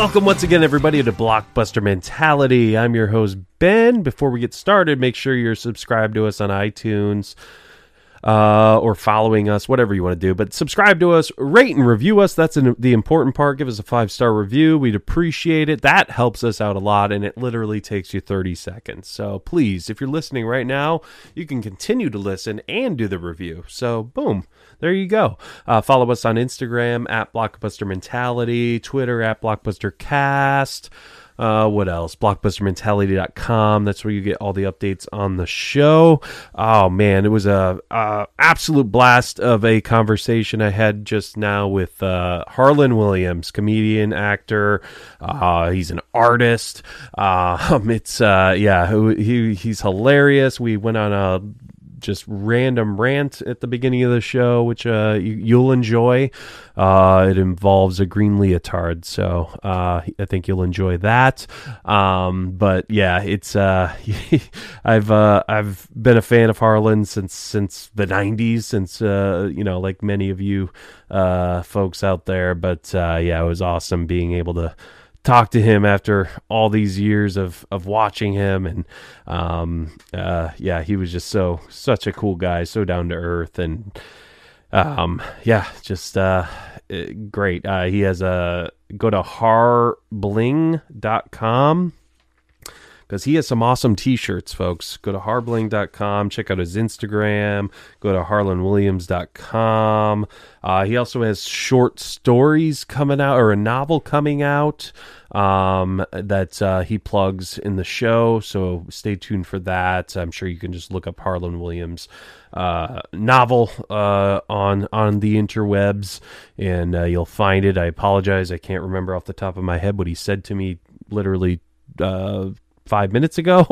Welcome once again, everybody, to Blockbuster Mentality. I'm your host, Ben. Before we get started, make sure you're subscribed to us on iTunes uh, or following us, whatever you want to do. But subscribe to us, rate and review us. That's an, the important part. Give us a five star review. We'd appreciate it. That helps us out a lot, and it literally takes you 30 seconds. So please, if you're listening right now, you can continue to listen and do the review. So, boom there you go. Uh, follow us on Instagram at Blockbuster Mentality, Twitter at Blockbuster Cast. Uh, what else? Blockbustermentality.com. That's where you get all the updates on the show. Oh man, it was a, a absolute blast of a conversation I had just now with uh, Harland Williams, comedian, actor. Uh, he's an artist. Um, it's uh, yeah, he he's hilarious. We went on a just random rant at the beginning of the show, which uh, you, will enjoy. Uh, it involves a green leotard, so uh, I think you'll enjoy that. Um, but yeah, it's uh, I've uh, I've been a fan of Harland since since the '90s, since uh, you know, like many of you folks out there. But yeah, it was awesome being able to talk to him after all these years of of watching him. And um uh yeah he was just so such a cool guy so down to earth. And um yeah just uh great. Uh he has a go to harbling.com because he has some awesome t-shirts folks. Go to harbling.com check out his instagram go to harlandwilliams.com uh, he also has short stories coming out or a novel coming out um, that uh, he plugs in the show so stay tuned for that. I'm sure you can just look up Harland williams uh, novel uh, on on the interwebs and uh, you'll find it. I apologize. I can't remember off the top of my head what he said to me literally uh, five minutes ago.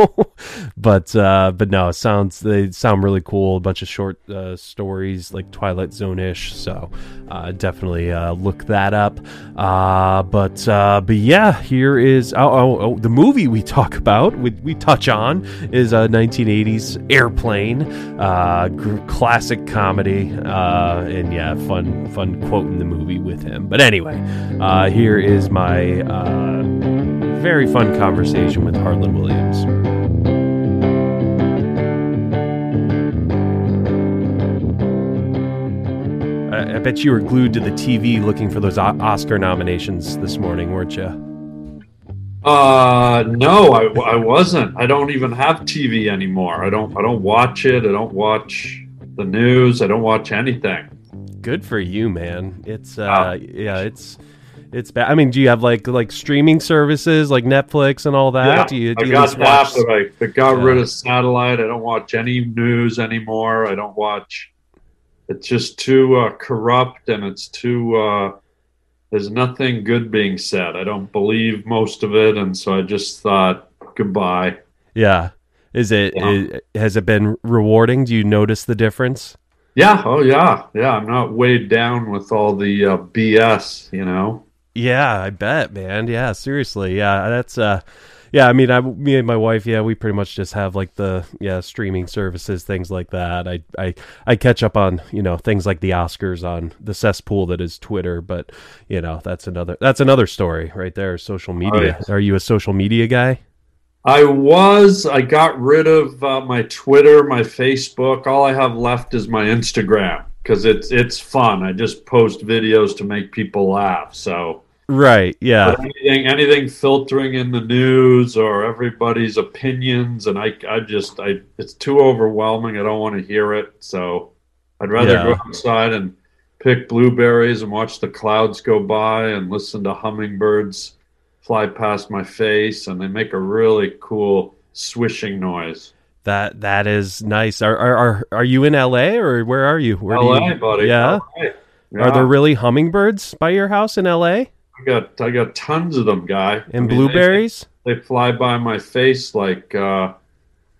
but uh, but no, sounds they sound really cool. A bunch of short uh, stories like Twilight Zone ish. So uh, definitely uh, look that up. Uh, but uh, but yeah, here is oh, oh, oh, the movie we talk about. We, we touch on is a 1980s Airplane, uh, classic comedy, Uh and yeah, fun fun quote in the movie with him. But anyway, uh here is my very fun conversation with Harland Williams. I, I bet you were glued to the TV looking for those o- Oscar nominations this morning, weren't you? Uh, no, I, I wasn't. I don't even have TV anymore. I don't. I don't watch it. I don't watch the news. I don't watch anything. Good for you, man. It's uh, yeah, it's it's bad. I mean, do you have like like streaming services like Netflix and all that? Yeah, do you, do I you got that, but I, I got yeah. rid of satellite. I don't watch any news anymore. I don't watch. It's just too uh, corrupt, and it's too. Uh, there's nothing good being said. I don't believe most of it, and so I just thought goodbye. Yeah, is it, yeah. it has it been rewarding? Do you notice the difference? Yeah. Oh, yeah. Yeah. I'm not weighed down with all the uh, BS. You know. Yeah, I bet, man. Yeah, seriously. Yeah, that's uh yeah, I mean, I, me and my wife, yeah, we pretty much just have like the yeah streaming services, things like that. I, I, I catch up on you know things like the Oscars on the cesspool that is Twitter, but you know that's another that's another story right there. Social media. Oh, yes. Are you a social media guy? I was. I got rid of uh, my Twitter, my Facebook. All I have left is my Instagram because it's it's fun. I just post videos to make people laugh. So Right. Yeah. But anything, anything filtering in the news or everybody's opinions, and I, I just, I, it's too overwhelming. I don't want to hear it. So I'd rather yeah. go outside and pick blueberries and watch the clouds go by and listen to hummingbirds fly past my face, and they make a really cool swishing noise. That that is nice. Are are are, are you in L.A. or where are you? Where LA, you, buddy. Yeah. LA. Are there really hummingbirds by your house in L.A. I got I got tons of them, guy. I and mean, blueberries? They, fly by my face like uh,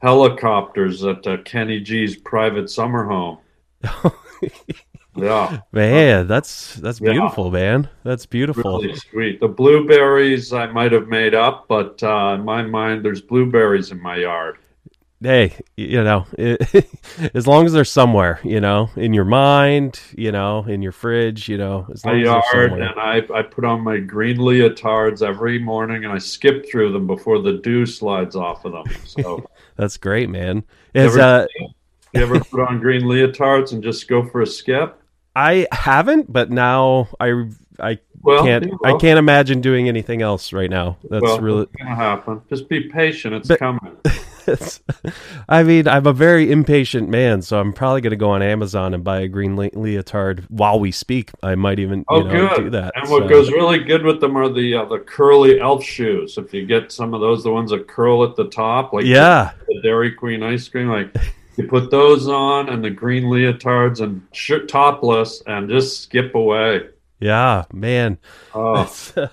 helicopters at uh, Kenny G's private summer home. Yeah, man, that's that's Yeah. beautiful, man. That's beautiful. really sweet. The blueberries I might have made up, but uh, in my mind, there's blueberries in my yard. Hey, you know, as long as they're somewhere, you know, in your mind, you know, in your fridge, you know, as My long as yard, somewhere. and I, I put on my green leotards every morning, and I skip through them before the dew slides off of them. So, That's great, man. Is uh, you ever put on green leotards and just go for a skip? I haven't, but now I I Well, can't I can't imagine doing anything else right now. That's well, really gonna happen. Just be patient; it's But- coming. It's, I mean, I'm a very impatient man, so I'm probably going to go on Amazon and buy a green le- leotard while we speak. I might even Oh, you know, good. do that. And what so. goes really good with them are the uh, the curly elf shoes. If you get some of those, the ones that curl at the top, like yeah, the Dairy Queen ice cream, like you put those on and the green leotards and shirt topless and just skip away. yeah, man. Oh, That's- a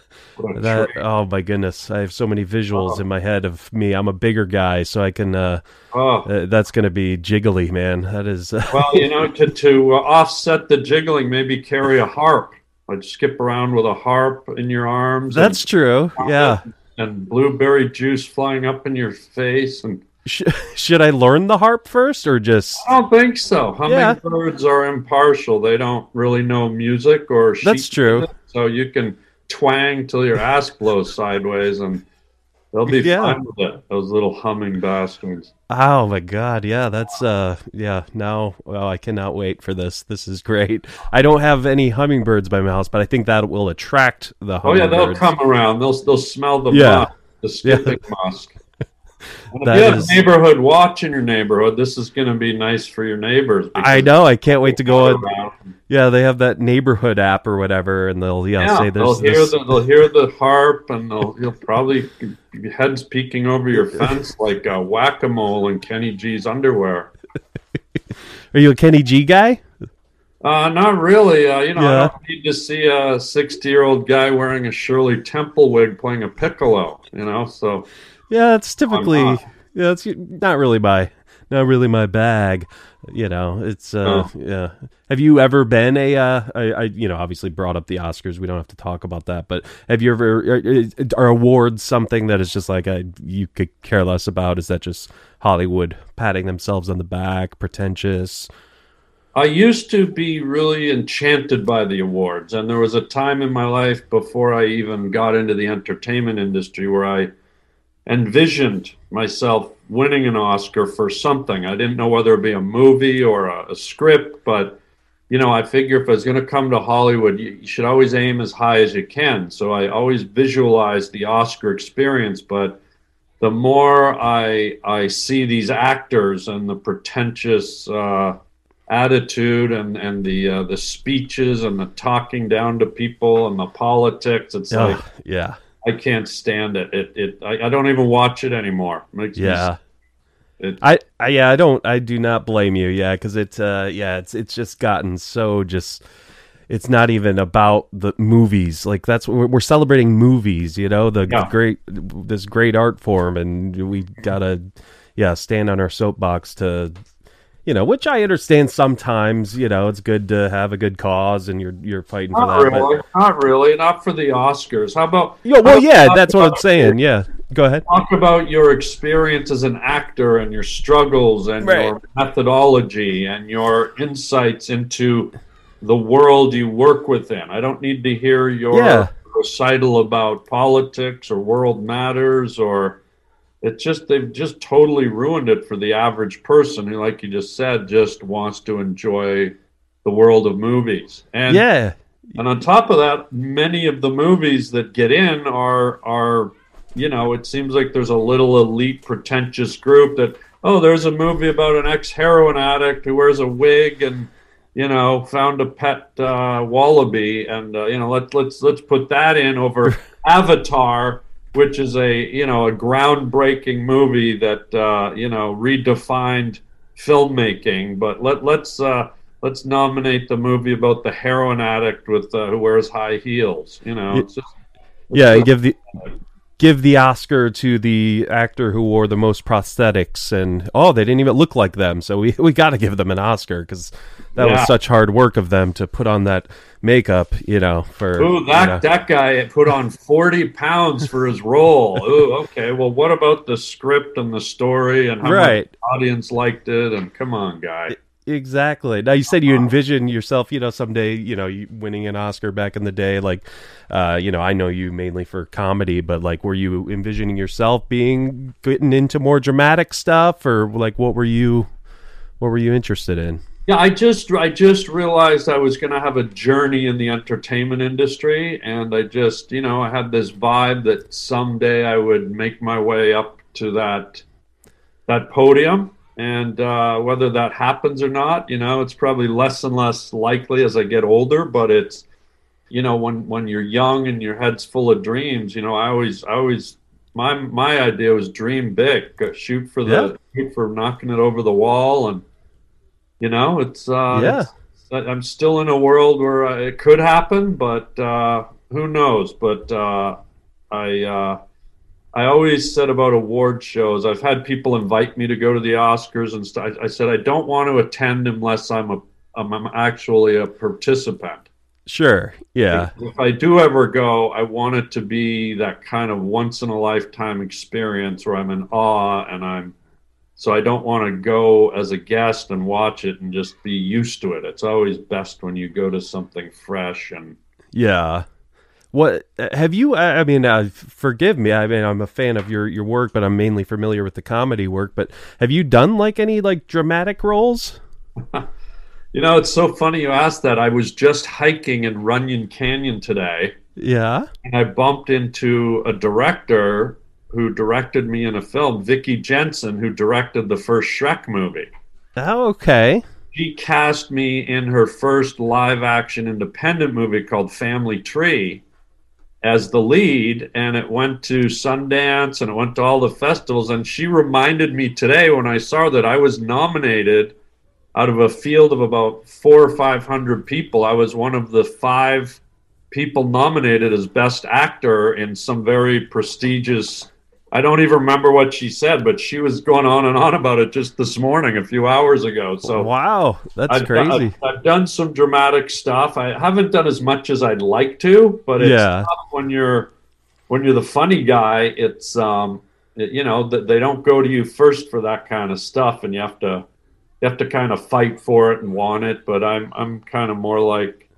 that oh my goodness, I have so many visuals Oh. in my head of me. I'm a bigger guy, so I can. Uh, oh. uh, that's going to be jiggly, man. That is. Uh, Well, you know, to to offset the jiggling, maybe carry a harp. Like skip around with a harp in your arms. that's true. Yeah. and, and blueberry juice flying up in your face and should I learn the harp first, or just? I don't think so. Yeah. Hummingbirds are impartial. They don't really know music or That's true. music, So you can twang till your ass blows sideways and they'll be Yeah. fine with it. Those little humming bastards. Oh my god, yeah, that's uh yeah, now well I cannot wait for this. This is great. I don't have any hummingbirds by my house, but I think that will attract the Oh yeah, they'll come around. They'll they'll smell the Yeah. musk, the skipping musk. If you have is- neighborhood watch in your neighborhood, this is going to be nice for your neighbors. I know, I can't wait to go on. Yeah, they have that neighborhood app or whatever and they'll yeah, Yeah, say they'll hear this the they'll hear the harp, and they'll you'll probably heads peeking over your fence like a whack a mole in Kenny G's underwear. Are you a Kenny G guy? Uh, not really. Uh, you know, Yeah. I don't need to see a sixty-year-old guy wearing a Shirley Temple wig playing a piccolo. You know, so Yeah, it's typically not. yeah, it's not really my not really my bag. You know, it's uh yeah. Have you ever been a uh I, I you know, obviously brought up the Oscars. We don't have to talk about that, but have you ever are, are awards something that is just like a, you could care less about? Is that just Hollywood patting themselves on the back, pretentious? I used to be really enchanted by the awards, and there was a time in my life before I even got into the entertainment industry where I envisioned myself winning an Oscar for something. I didn't know whether it'd be a movie or a, a script, but you know, I figure if I was going to come to Hollywood, you, you should always aim as high as you can. So I always visualized the Oscar experience, but the more I I see these actors and the pretentious uh, attitude and and the uh, the speeches and the talking down to people and the politics, it's like yeah. I can't stand it. It it I, I don't even watch it anymore. It Yeah. It- I, I yeah, I don't I do not blame you. Yeah, cuz it uh yeah, it's it's just gotten so just it's not even about the movies. Like that's we're, we're celebrating movies, you know, the Yeah. great this great art form and we got to yeah, stand on our soapbox to you know, which I understand sometimes, you know, it's good to have a good cause and you're you're fighting for Not that. But really, not really, not for the Oscars. How about yeah, well, how yeah, that's what I'm saying. Yeah. Go ahead. Talk about your experience as an actor and your struggles and Right. your methodology and your insights into the world you work within. I don't need to hear your Yeah. recital about politics or world matters or it's just they've just totally ruined it for the average person who like you just said just wants to enjoy the world of movies. And Yeah. and on top of that, many of the movies that get in are are you know, it seems like there's a little elite pretentious group that oh, there's a movie about an ex heroin addict who wears a wig and you know found a pet uh, wallaby and uh, you know let's let's let's put that in over Avatar which is a you know a groundbreaking movie that uh, you know redefined filmmaking. But let let's uh, let's nominate the movie about the heroin addict with uh, who wears high heels. You know, it's just yeah, give the give the Oscar to the actor who wore the most prosthetics, and oh, they didn't even look like them, so we we got to give them an Oscar because that Yeah. was such hard work of them to put on that makeup, you know. For Ooh, that you know. that guy put on forty pounds for his role. Ooh, okay. Well, what about the script and the story and how Right. much the audience liked it? And come on, guy. Exactly. Now you said you envision yourself, you know, someday, you know, winning an Oscar back in the day. Like, uh, you know, I know you mainly for comedy, but like, were you envisioning yourself being getting into more dramatic stuff, or like, what were you, what were you interested in? Yeah, I just I just realized I was going to have a journey in the entertainment industry, and I just you know I had this vibe that someday I would make my way up to that that podium, and uh, whether that happens or not, you know, it's probably less and less likely as I get older. But it's you know when when you're young and your head's full of dreams, you know, I always I always my my idea was dream big, Go shoot for the shoot for knocking it over the wall and you know it's uh Yeah. it's- i'm still in a world where uh, it could happen but uh who knows but uh i uh i always said about award shows i've had people invite me to go to the oscars and st- I, I said i don't want to attend unless i'm a i'm, I'm actually a participant Sure. Yeah. if I do ever go, I want it to be that kind of once in a lifetime experience where I'm in awe and I'm so I don't want to go as a guest and watch it and just be used to it. It's always best when you go to something fresh and Yeah. What have you? I mean, uh, forgive me. I mean, I'm a fan of your your work, but I'm mainly familiar with the comedy work. But have you done like any like dramatic roles? you know, it's so funny you asked that. I was just hiking in Runyon Canyon today Yeah. and I bumped into a director who directed me in a film, Vicky Jensen, who directed the first Shrek movie. Oh, okay. she cast me in her first live action independent movie called Family Tree as the lead and it went to Sundance and it went to all the festivals. And she reminded me today when I saw that I was nominated out of a field of about 4 or 500 people. I was one of the 5 people nominated as best actor in some very prestigious I don't even remember what she said, but she was going on and on about it just this morning, a few hours ago. So wow, that's I've, crazy. I've, I've done some dramatic stuff. I haven't done as much as I'd like to, but it's Yeah. tough when you're when you're the funny guy. It's um, it- you know that they don't go to you first for that kind of stuff, and you have to you have to kind of fight for it and want it. But I'm I'm kind of more like,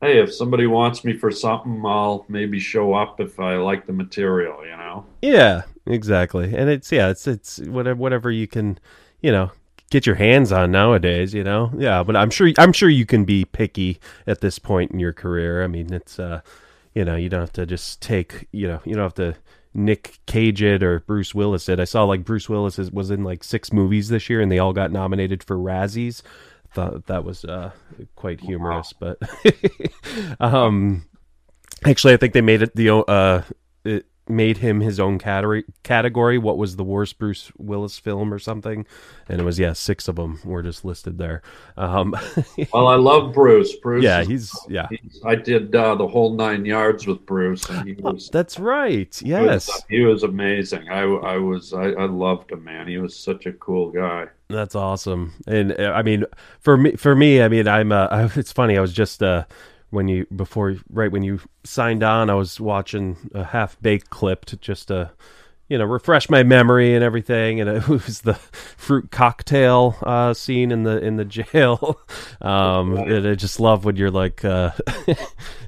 hey, if somebody wants me for something, I'll maybe show up if I like the material. You know. Yeah, exactly. And it's yeah, it's it's whatever whatever you can, you know, get your hands on nowadays, you know. Yeah, but I'm sure I'm sure you can be picky at this point in your career. I mean, it's uh, you know, you don't have to just take, you know, you don't have to Nick Cage it or Bruce Willis it. I saw like Bruce Willis is, was in like six movies this year, and they all got nominated for Razzies. Thought that was uh, quite humorous, but um, Actually, I think they made it the uh, made him his own category. Category. What was the worst Bruce Willis film or something? And it was yeah, six of them were just listed there. Um, Well, I love Bruce. Bruce. yeah, he's yeah. he's- I did uh, the whole nine yards with Bruce, and he was That's right. He was- Yes, he was amazing. I, I was I, I loved him, man. He was such a cool guy. that's awesome. And uh, I mean, for me, for me, I mean, I'm. Uh, it's funny. I was just uh, when you before right when you signed on, I was watching a half baked clip to just uh you know refresh my memory and everything and it was the fruit cocktail uh scene in the in the jail. Um and i just love when you're like uh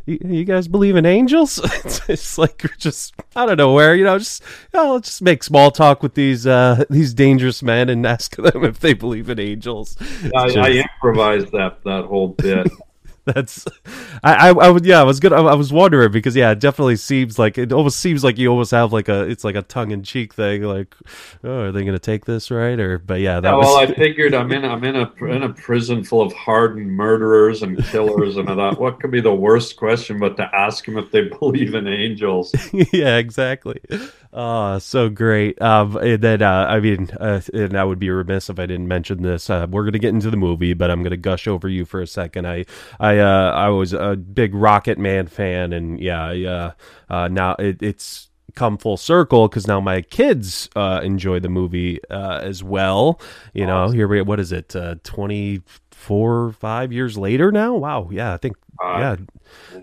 you, you guys believe in angels? It's, it's like you're just i don't know where you know just oh, just make small talk with these uh these dangerous men and ask them if they believe in angels. I, It's I improvised that that whole bit. That's I, I, I would yeah I was good I, I was wondering because yeah it definitely seems like it almost seems like you almost have like a it's like a tongue in cheek thing like oh are they gonna take this right or but yeah that Yeah, was well, I figured I'm in I'm in a in a prison full of hardened murderers and killers, and I thought, what could be the worst question but to ask them if they believe in angels? yeah, exactly. Oh, so great. Um, and then, uh, I mean, uh, and I would be remiss if I didn't mention this. Uh, we're gonna get into the movie, but I'm gonna gush over you for a second. I, I, uh, I was a big Rocket Man fan, and yeah, uh, uh, now it, it's come full circle because now my kids uh, enjoy the movie uh, as well. You know, here we what is it, uh, twenty four, five years later now? Wow, yeah, I think yeah,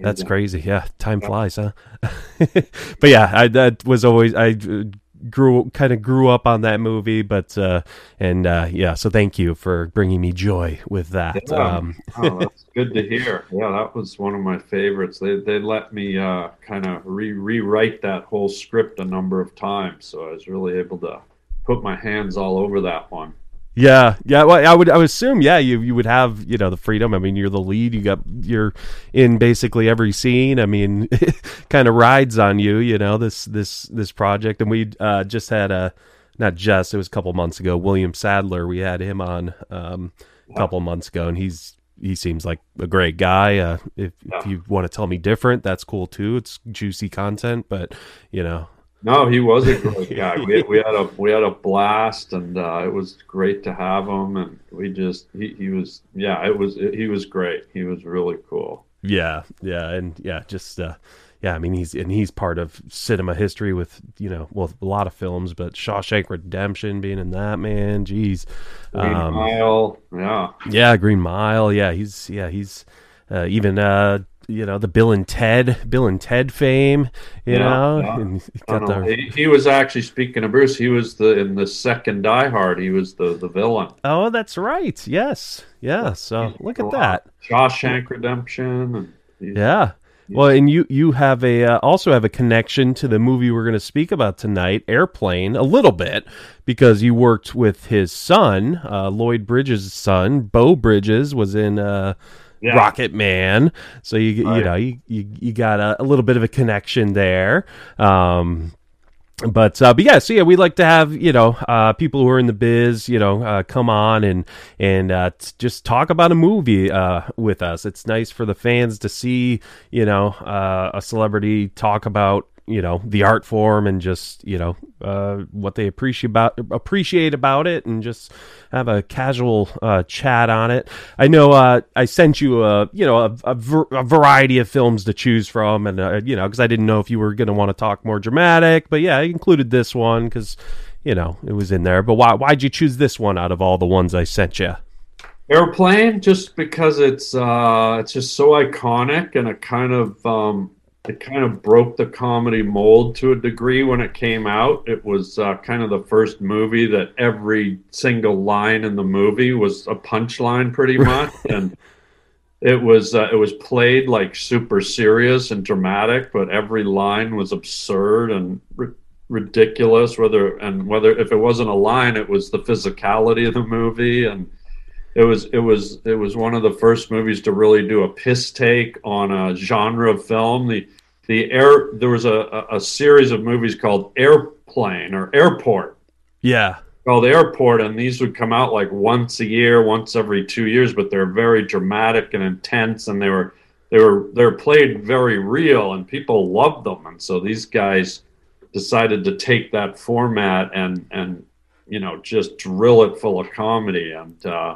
that's crazy. Yeah, time flies, huh? but yeah, I that was always I uh, grew kind of grew up on that movie, but uh and uh yeah, so thank you for bringing me joy with that. Yeah. Um Oh, that's good to hear. Yeah, that was one of my favorites. They they let me uh, kind of re- rewrite that whole script a number of times, so I was really able to put my hands all over that one. Yeah, yeah, well I would I would assume yeah, you you would have, you know, the freedom. I mean, you're the lead, you got you're in basically every scene. I mean, kind of rides on you, you know, this this this project and we uh just had a not just, it was a couple months ago, William Sadler, we had him on um a couple months ago and he's he seems like a great guy. Uh, if, if you want to tell me different, that's cool too. It's juicy content, but you know, No, he was a great guy. We, we had a we had a blast, and uh, it was great to have him. And we just he, he was yeah, it was he was great. He was really cool. yeah, yeah, and yeah, just uh, yeah. I mean, he's and he's part of cinema history with you know, well, a lot of films, but Shawshank Redemption being in that man, jeez, Green Um, Mile, yeah, yeah, Green Mile, yeah, he's yeah, he's uh, even uh, you know, the Bill and Ted, Bill and Ted fame, you Yeah, know, yeah. he know. the He, he was actually speaking of Bruce. He was the in the second Die Hard. He was the the villain. oh, that's right, yes, yeah. So look at that. Shawshank Redemption. Yeah. Well, and you you have a uh, also have a connection to the movie we're going to speak about tonight, Airplane, a little bit because you worked with his son, uh, Lloyd Bridges' son, Beau Bridges, was in uh, Yeah. Rocket Man, so you you Right. know you you, you got a, a little bit of a connection there. Um, but uh, but yeah, so yeah, we like to have you know uh, people who are in the biz, you know, uh, come on and and uh, t- just talk about a movie uh, with us. It's nice for the fans to see you know uh, a celebrity talk about you know the art form and just you know uh, what they appreciate about appreciate about it and just have a casual uh, chat on it. I know uh, I sent you a you know a, a, ver- a variety of films to choose from, and uh, you know because I didn't know if you were going to want to talk more dramatic, but yeah, I included this one because you know it was in there. But why why'd you choose this one out of all the ones I sent you? Airplane, just because it's uh, it's just so iconic and it kind of um, it kind of broke the comedy mold to a degree when it came out. It was uh, kind of the first movie that every single line in the movie was a punchline, pretty much, and it was uh, it was played like super serious and dramatic, but every line was absurd and ri- ridiculous. Whether and whether if it wasn't a line, it was the physicality of the movie and it was it was it was one of the first movies to really do a piss take on a genre of film. The the air there was a, a, series of movies called Airplane or Airport. Yeah, called Airport, and these would come out like once a year, once every two years, but they're very dramatic and intense, and they were they were they were played very real, and people loved them, and so these guys decided to take that format and and you know just drill it full of comedy, and uh,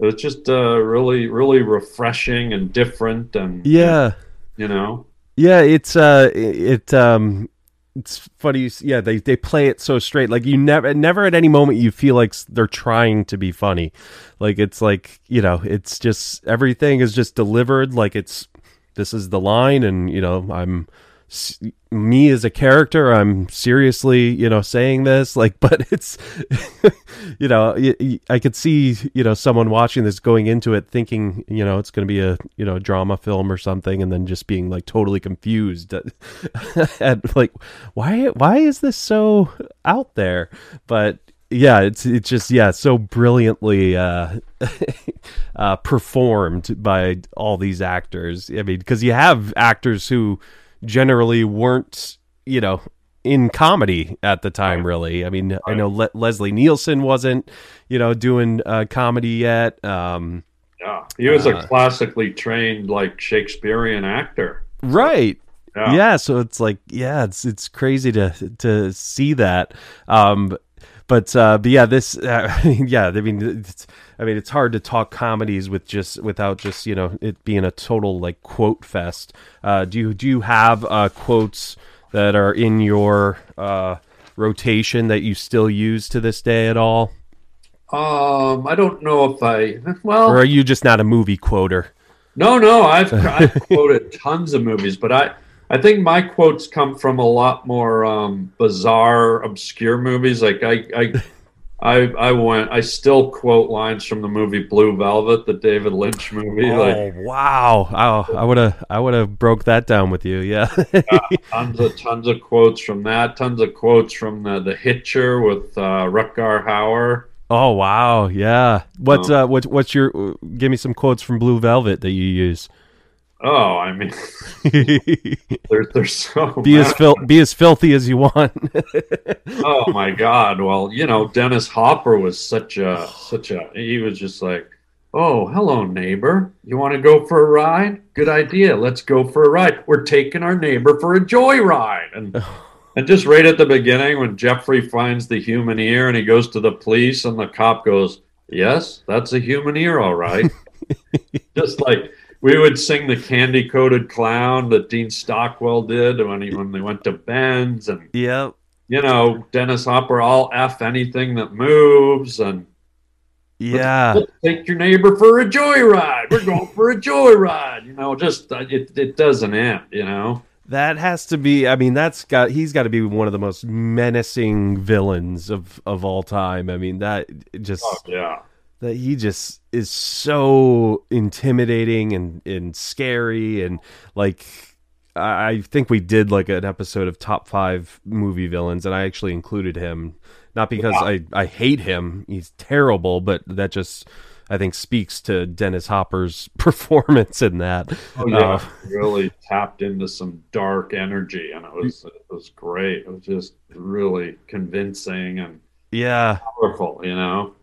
it was just uh, really really refreshing and different, and yeah. you know. Yeah, it's uh, it um, it's funny. you Yeah, they they play it so straight. Like you never, never at any moment you feel like they're trying to be funny. Like it's like you know, it's just everything is just delivered. Like it's this is the line, and you know, I'm me as a character. I'm seriously, you know, saying this. Like, but it's you know, i could see you know someone watching this going into it thinking you know it's going to be a you know drama film or something, and then just being like totally confused at like why why is this so out there? But yeah, it's it's just yeah, so brilliantly uh, uh, performed by all these actors. I mean, because you have actors who generally weren't, you know, in comedy at the time. Really, I mean, I know Le- Leslie Nielsen wasn't, you know, doing uh, comedy yet. Um, Yeah, he was Uh, a classically trained like Shakespearean actor. right. Yeah. yeah so it's like yeah it's it's crazy to to see that um but uh but yeah this uh, yeah i mean it's, i mean it's hard to talk comedies with just without just you know it being a total like quote fest. Uh do you do you have uh quotes that are in your uh rotation that you still use to this day at all? Um, I don't know if I well or are you just not a movie quoter? No, no, I've, I've quoted tons of movies, but I, I think my quotes come from a lot more um, bizarre, obscure movies. Like I, I, I, I went. I still quote lines from the movie Blue Velvet, the David Lynch movie. Like oh wow oh, i would have i would have broke that down with you yeah tons of tons of quotes from that. Tons of quotes from the the Hitcher with uh, Rutger Hauer. Oh wow, yeah. What's Um, uh, what, what's your? Give me some quotes from Blue Velvet that you use. Oh, I mean, be there's there's so be as fil- be as filthy as you want. oh my god. Well you know dennis hopper was such a such a he was just like oh hello neighbor. You want to go for a ride? Good idea. Let's go for a ride. We're taking our neighbor for a joyride. And and just right at the beginning when jeffrey finds the human ear and he goes to the police and the cop goes yes that's a human ear all right. Just like we would sing the candy coated clown that dean stockwell did when he when they went to ben's and yep. you know, Dennis Hopper, all F anything that moves and Yeah. let's take your neighbor for a joyride. We're going for a joyride. You know, just uh, it, it doesn't end, you know? That has to be. I mean, that's got. He's got to be one of the most menacing villains of of all time. I mean, that just Oh, yeah. That he just is so intimidating and and scary and like I think we did like an episode of top five movie villains, and I actually included him. Not because I I hate him; he's terrible, but that just I think speaks to Dennis Hopper's performance in that. Oh, yeah. Uh, really tapped into some dark energy and it was, it was great. It was just really convincing and yeah, powerful, you know?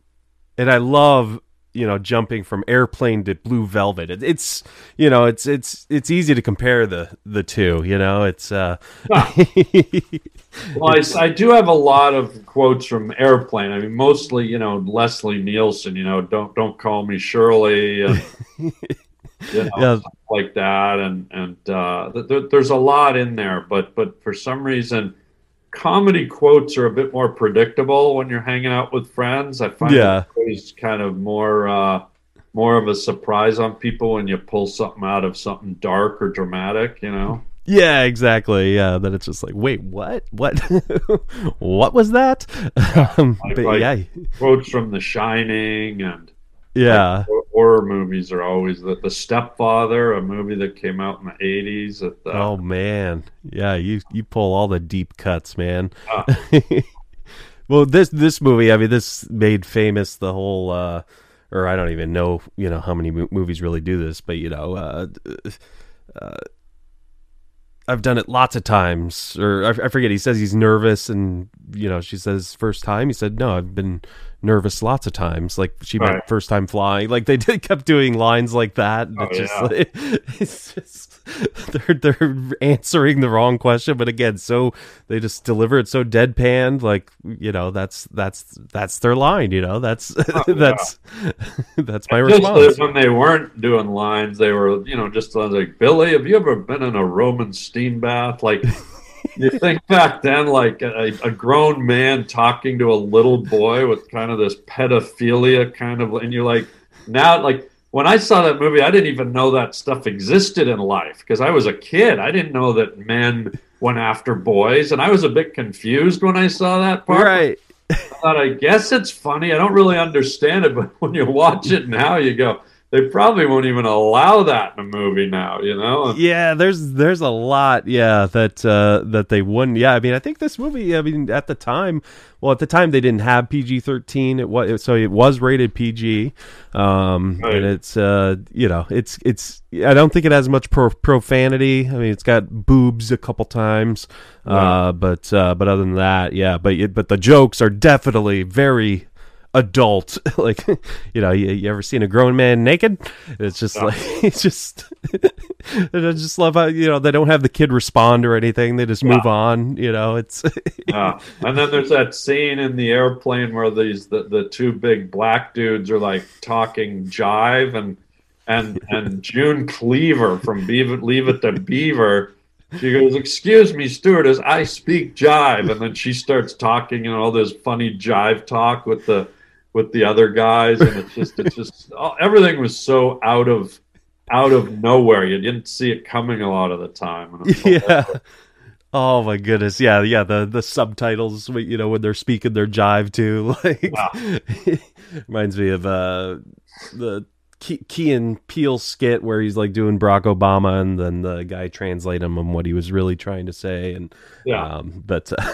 And I love you know jumping from airplane to blue velvet it, it's you know it's it's it's easy to compare the the two you know it's uh Well, I, I do have a lot of quotes from Airplane. I mean, mostly, you know, Leslie Nielsen. You know, don't don't call me Shirley, and, you know, Yeah. stuff like that. And and uh, th- th- there's a lot in there, but but for some reason, comedy quotes are a bit more predictable when you're hanging out with friends. I find Yeah. it's kind of more uh, more of a surprise on people when you pull something out of something dark or dramatic. You know. yeah exactly yeah then it's just like wait what what what was that um, Like- but like- yeah quotes from The Shining and yeah hor- horror movies are always the, the Stepfather, a movie that came out in the eighties. The, oh man yeah you you pull all the deep cuts man Ah. well this this movie i mean this made famous the whole uh or i don't even know you know how many mo- movies really do this but you know uh, uh I've done it lots of times, or I, I forget. He says he's nervous, and you know, she says first time. He said, "No, I've been nervous lots of times." Like she meant first time flying. Like they did, kept doing lines like that. And Oh, it's just, yeah. like, it's just they're they're answering the wrong question, but again, so they just deliver it so deadpan. Like you know, that's that's that's their line. You know, that's Oh, yeah. that's that's my Just response. when they weren't doing lines, they were, you know, just like Billy. Have you ever been in a Roman steam bath? Like, you think back then, like a, a grown man talking to a little boy with kind of this pedophilia kind of, and you're like, now, like when I saw that movie, I didn't even know that stuff existed in life because I was a kid. I didn't know that men went after boys, and I was a bit confused when I saw that part. Right. I thought, I guess it's funny. I don't really understand it, but when you watch it now, you go, they probably won't even allow that in a movie now, you know? Yeah, there's there's a lot, yeah, that uh, that they wouldn't. Yeah, I mean, I think this movie, I mean, at the time, well, at the time they didn't have PG thirteen. It was so it was rated PG, um, Right. and it's uh, you know, it's it's. I don't think it has much pro- profanity. I mean, it's got boobs a couple times, uh, but uh, but other than that, yeah. But it, but the jokes are definitely very adult like you know you, you ever seen a grown man naked it's just like it's just i just love how you know they don't have the kid respond or anything they just move on you know it's yeah. And then there's that scene in the airplane where these the, the two big black dudes are like talking jive and and and June Cleaver from Beaver, Leave It to Beaver. She goes, "Excuse me, stewardess, I speak jive," and then she starts talking and all this funny jive talk with the with the other guys, and it's just it's just everything was so out of out of nowhere. You didn't see it coming a lot of the time. Yeah oh my goodness yeah yeah the the subtitles you know when they're speaking their jive too like reminds me of uh the Key, Key and Peele skit where he's like doing Barack Obama and then the guy translate him on what he was really trying to say and Yeah. um but uh,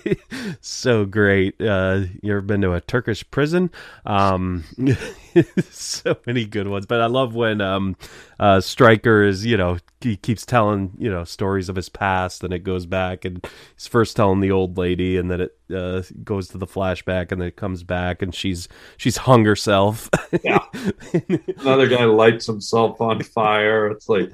so great uh you ever been to a Turkish prison um so many good ones but I love when um uh Stryker is you know he keeps telling you know stories of his past and it goes back and he's first telling the old lady and then it uh goes to the flashback and then it comes back and she's she's hung herself Yeah. Another guy lights himself on fire. It's like,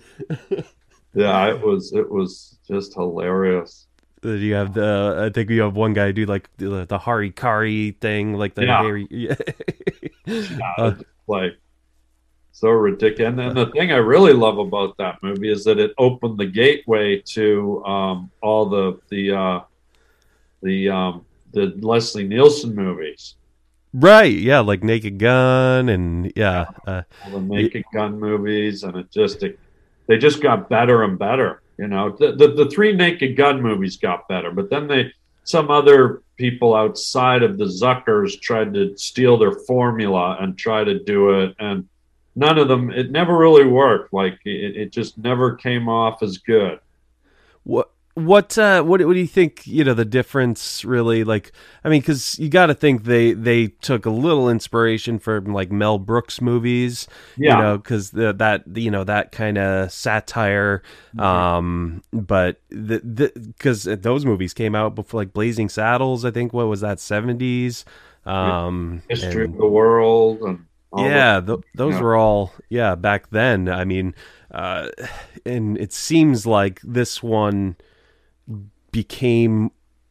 yeah, it was it was just hilarious. Then you have the I think you have one guy do like the, the harikari thing, like the Yeah. Harry. Yeah. Yeah, Uh, like so ridiculous. And then the thing I really love about that movie is that it opened the gateway to um, all the the uh, the um, the Leslie Nielsen movies, right, yeah, like Naked Gun and yeah, uh, all the Naked Gun movies, and it just it, they just got better and better. You know, the, the the three Naked Gun movies got better, but then they some other people outside of the Zuckers tried to steal their formula and try to do it, and none of them. It never really worked. Like it, it just never came off as good. what what uh what what do you think you know the difference really like i mean because you got to think they they took a little inspiration from like mel brooks movies Yeah, you know because that you know that kind of satire um but the because those movies came out before like blazing saddles i think what was that 70s um history and- of the world and yeah the- th- those yeah. were all yeah back then i mean uh and it seems like this one became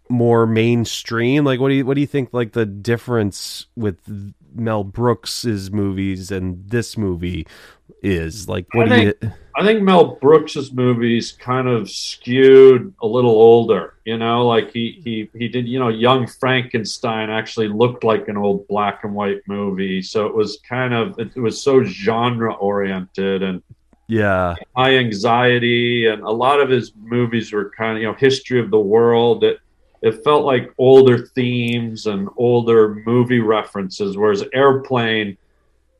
more mainstream like what do you what do you think like the difference with mel brooks's movies and this movie is like what I do you I think Mel Brooks's movies kind of skewed a little older. You know, like he he he did. You know, Young Frankenstein actually looked like an old black and white movie. So it was kind of it was so genre oriented and yeah high anxiety, and a lot of his movies were kind of you know history of the world. It it felt like older themes and older movie references, whereas Airplane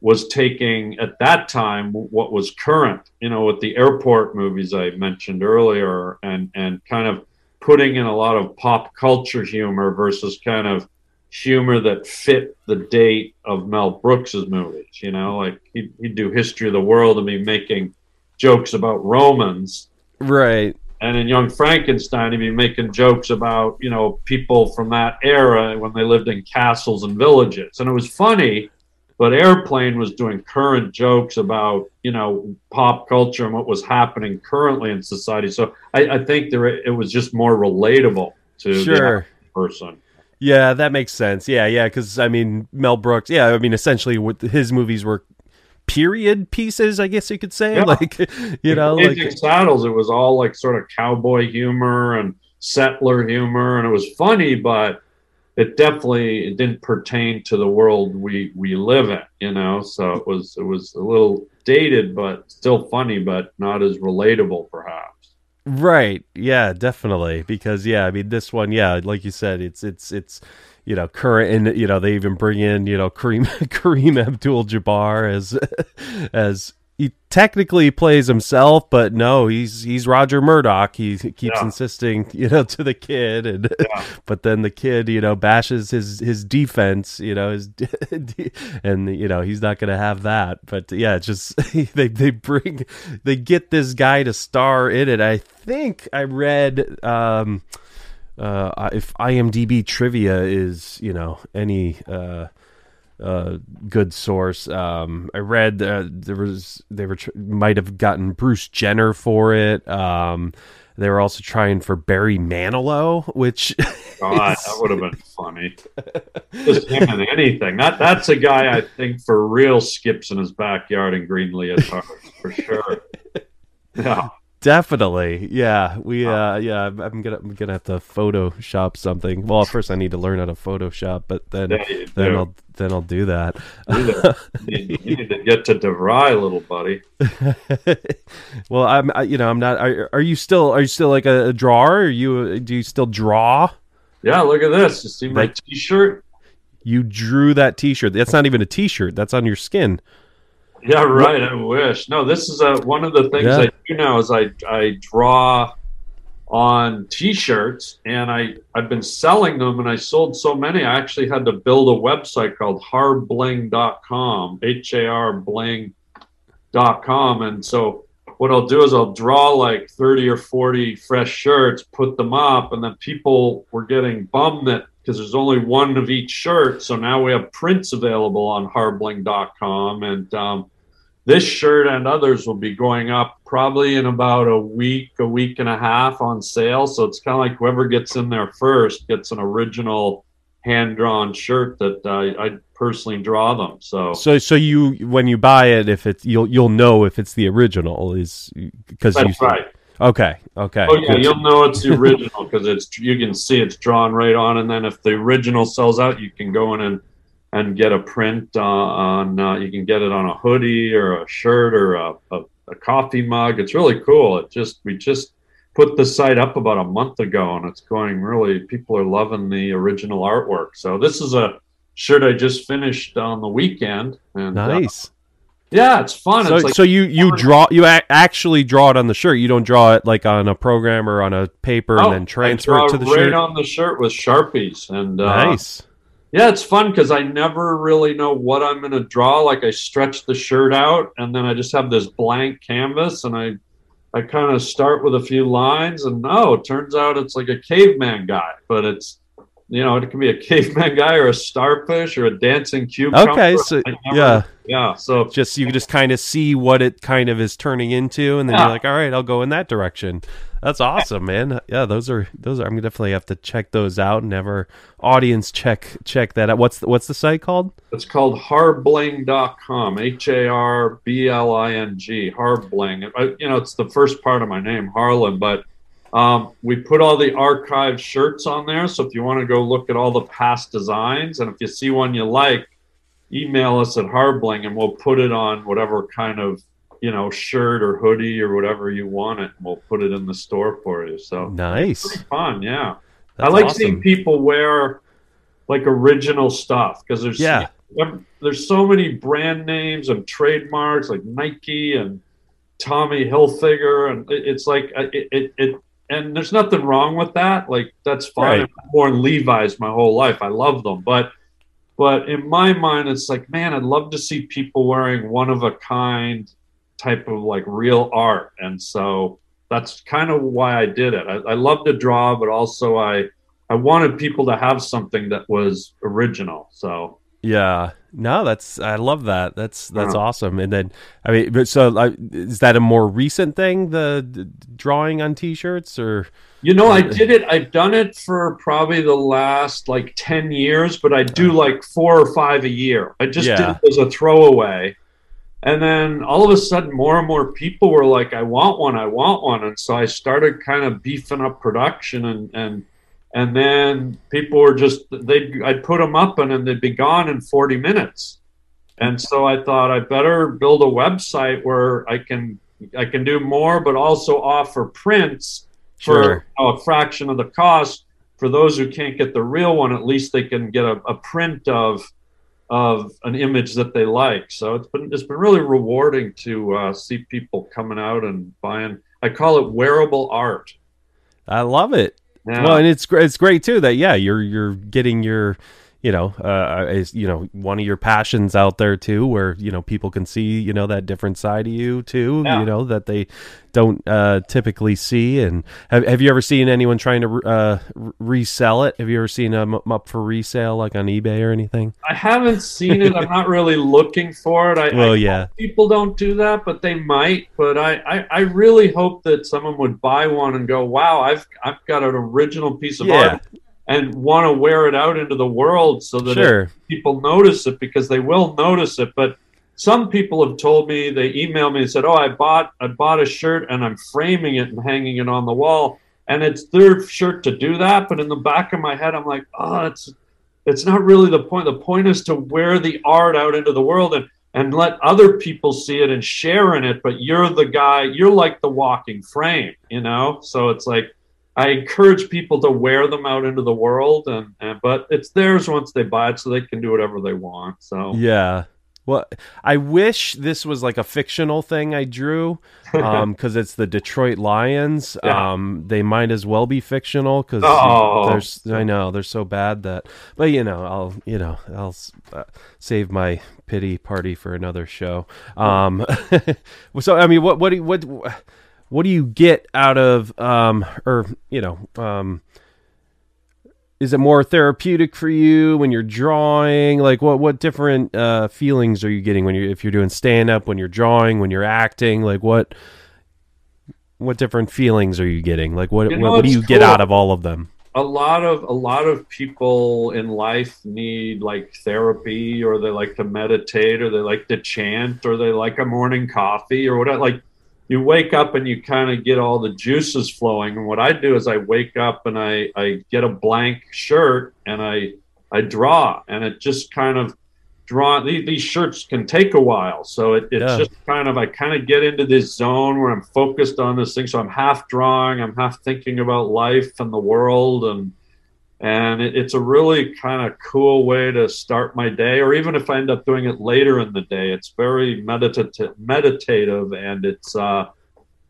was taking at that time what was current, you know, with the airport movies I mentioned earlier, and and kind of putting in a lot of pop culture humor versus kind of humor that fit the date of Mel Brooks's movies. You know, like he'd, he'd do History of the World and be making jokes about Romans. right And in Young Frankenstein, he'd be making jokes about, you know, people from that era when they lived in castles and villages. And it was funny, but Airplane was doing current jokes about, you know, pop culture and what was happening currently in society. So I, I think there it was just more relatable to the sure average person. Yeah, that makes sense. Yeah, yeah, because I mean, Mel Brooks. Yeah, I mean, essentially, what his movies were period pieces, I guess you could say. Yeah. Like, you know, like Saddles, it was all like sort of cowboy humor and settler humor, and it was funny, but it definitely it didn't pertain to the world we we live in, you know. So it was it was a little dated, but still funny, but not as relatable, perhaps. right. Yeah, definitely. Because yeah, I mean, this one, yeah, like you said, it's it's it's you know current and you know they even bring in you know Kareem Kareem Abdul-Jabbar as as he technically plays himself, but no, he's he's Roger Murdoch. He keeps yeah. insisting, you know, to the kid, and yeah. but then the kid, you know, bashes his his defense, you know, his and you know he's not going to have that. But yeah, just they they bring they get this guy to star in it. I think I read. um uh, if IMDb trivia is, you know, any uh, uh, good source. Um, I read uh, there was they were tr- might have gotten Bruce Jenner for it. Um, they were also trying for Barry Manilow, which God, is... that would have been funny. Just him in anything. That that's a guy I think for real skips in his backyard in Green Leotard for sure. Yeah. Definitely, yeah. We, uh, yeah. I'm gonna, I'm gonna have to Photoshop something. Well, first I need to learn how to Photoshop, but then, then do. I'll, then I'll do that. you, need to get to DeVry, little buddy. well, I'm, I, you know, I'm not. Are, are, you still, are you still like a, a drawer? Are you, do you still draw? Yeah, look at this. You see my like, T-shirt? You drew that T-shirt. That's not even a T-shirt. That's on your skin. Yeah, right. I wish. No, this is a, one of the things yeah. I do now is I I draw on t-shirts and I I've been selling them and I sold so many I actually had to build a website called harbling.com H A R bling.com and so what I'll do is I'll draw like 30 or 40 fresh shirts put them up and then people were getting bummed that because there's only one of each shirt so now we have prints available on harbling.com and um, this shirt and others will be going up probably in about a week, a week and a half on sale. So it's kind of like whoever gets in there first gets an original hand drawn shirt that uh, I personally draw them. So, so, so you when you buy it, if it's you'll you'll know if it's the original is because that's you, right. Okay. Okay. Oh yeah, you'll know it's the original because it's you can see it's drawn right on, and then if the original sells out, you can go in and and get a print uh, on. Uh, you can get it on a hoodie or a shirt or a, a, a, coffee mug. It's really cool. It just we just put the site up about a month ago, and it's going really. People are loving the original artwork. So this is a shirt I just finished on the weekend. And, uh, nice. Uh, yeah, it's fun. So, it's like, so you you draw you actually draw it on the shirt. You don't draw it like on a program or on a paper and then transfer it to the right shirt. Right on the shirt with sharpies and uh, nice yeah, it's fun because I never really know what I'm going to draw. Like I stretch the shirt out, and then I just have this blank canvas, and I I kind of start with a few lines, and oh, it turns out it's like a caveman guy, but it's you know it can be a caveman guy or a starfish or a dancing cucumber. Okay, so never, yeah, yeah. So just you just kind of see what it kind of is turning into, and then yeah. you're like, all right, I'll go in that direction. That's awesome, man. Yeah, those are those are. I'm gonna definitely have to check those out and audience check check that out. What's the, what's the site called? It's called harbling.com. H A R B L I N G. Harbling. You know, it's the first part of my name, Harlan, but um, we put all the archive shirts on there. So if you want to go look at all the past designs, and if you see one you like, email us at Harbling, and we'll put it on whatever kind of you know shirt or hoodie or whatever you want it and we'll put it in the store for you so. Nice. Fun yeah. That's i like awesome. seeing people wear like original stuff because there's yeah. there's so many brand names and trademarks like nike and tommy hilfiger and it's like uh, it, it, it and there's nothing wrong with that like that's fine. Right. i've worn levi's my whole life i love them but but in my mind it's like man i'd love to see people wearing one of a kind type of like real art. And so that's kind of why I did it. I, I love to draw, but also I I wanted people to have something that was original. So yeah, no, that's I love that. That's that's awesome. And then I mean, but so uh, is that a more recent thing, the, the drawing on T-shirts, or you know, I did it. I've done it for probably the last like ten years, but I do like four or five a year. I just yeah. did it as a throwaway. And then all of a sudden, more and more people were like, "I want one, I want one," and so I started kind of beefing up production, and and and then people were just they I'd put them up, and then they'd be gone in 40 minutes. And so I thought I better build a website where I can I can do more, but also offer prints for sure. you know, a fraction of the cost for those who can't get the real one, at least they can get a, a print of of an image that they like. So it's been it's been really rewarding to uh, see people coming out and buying. I call it wearable art. I love it. Yeah. Well, and it's it's great too that yeah you're you're getting your you know, uh, is you know one of your passions out there too, where you know people can see you know that different side of you too, yeah. you know that they don't uh, typically see. And have have you ever seen anyone trying to uh, resell it? Have you ever seen them up for resale, like on eBay or anything? I haven't seen it. I'm not really looking for it. I, well, I yeah, people don't do that, but they might. But I, I, I really hope that someone would buy one and go, "Wow, I've I've got an original piece of yeah. art." And want to wear it out into the world so that sure. people notice it because they will notice it. But some people have told me they emailed me and said, "Oh, I bought I bought a shirt and I'm framing it and hanging it on the wall." And it's their shirt to do that, but in the back of my head, I'm like, "Oh, it's it's not really the point. The point is to wear the art out into the world and and let other people see it and share in it. But you're the guy. You're like the walking frame, you know. So it's like I encourage people to wear them out into the world, and, and but it's theirs once they buy it, so they can do whatever they want. So yeah, well, I wish this was like a fictional thing I drew, because um, it's the Detroit Lions. Yeah. Um, they might as well be fictional because oh. I know they're so bad that, but you know I'll you know I'll uh, save my pity party for another show. Um, so I mean, what what do you, what what do you get out of um or you know um is it more therapeutic for you when you're drawing? Like what what different uh feelings are you getting when you if you're doing stand up when you're drawing when you're acting? Like what what different feelings are you getting? Like what you know, what, what do you cool. get out of all of them? A lot of a lot of people in life need like therapy or they like to meditate or they like to chant or they like a morning coffee or whatever like you wake up and you kind of get all the juices flowing. And what I do is I wake up and I, I get a blank shirt and I I draw and it just kind of draw these, these shirts can take a while. So it, it's yeah. just kind of I kind of get into this zone where I'm focused on this thing. So I'm half drawing, I'm half thinking about life and the world and and it, it's a really kind of cool way to start my day or even if i end up doing it later in the day it's very meditative meditative and it's uh,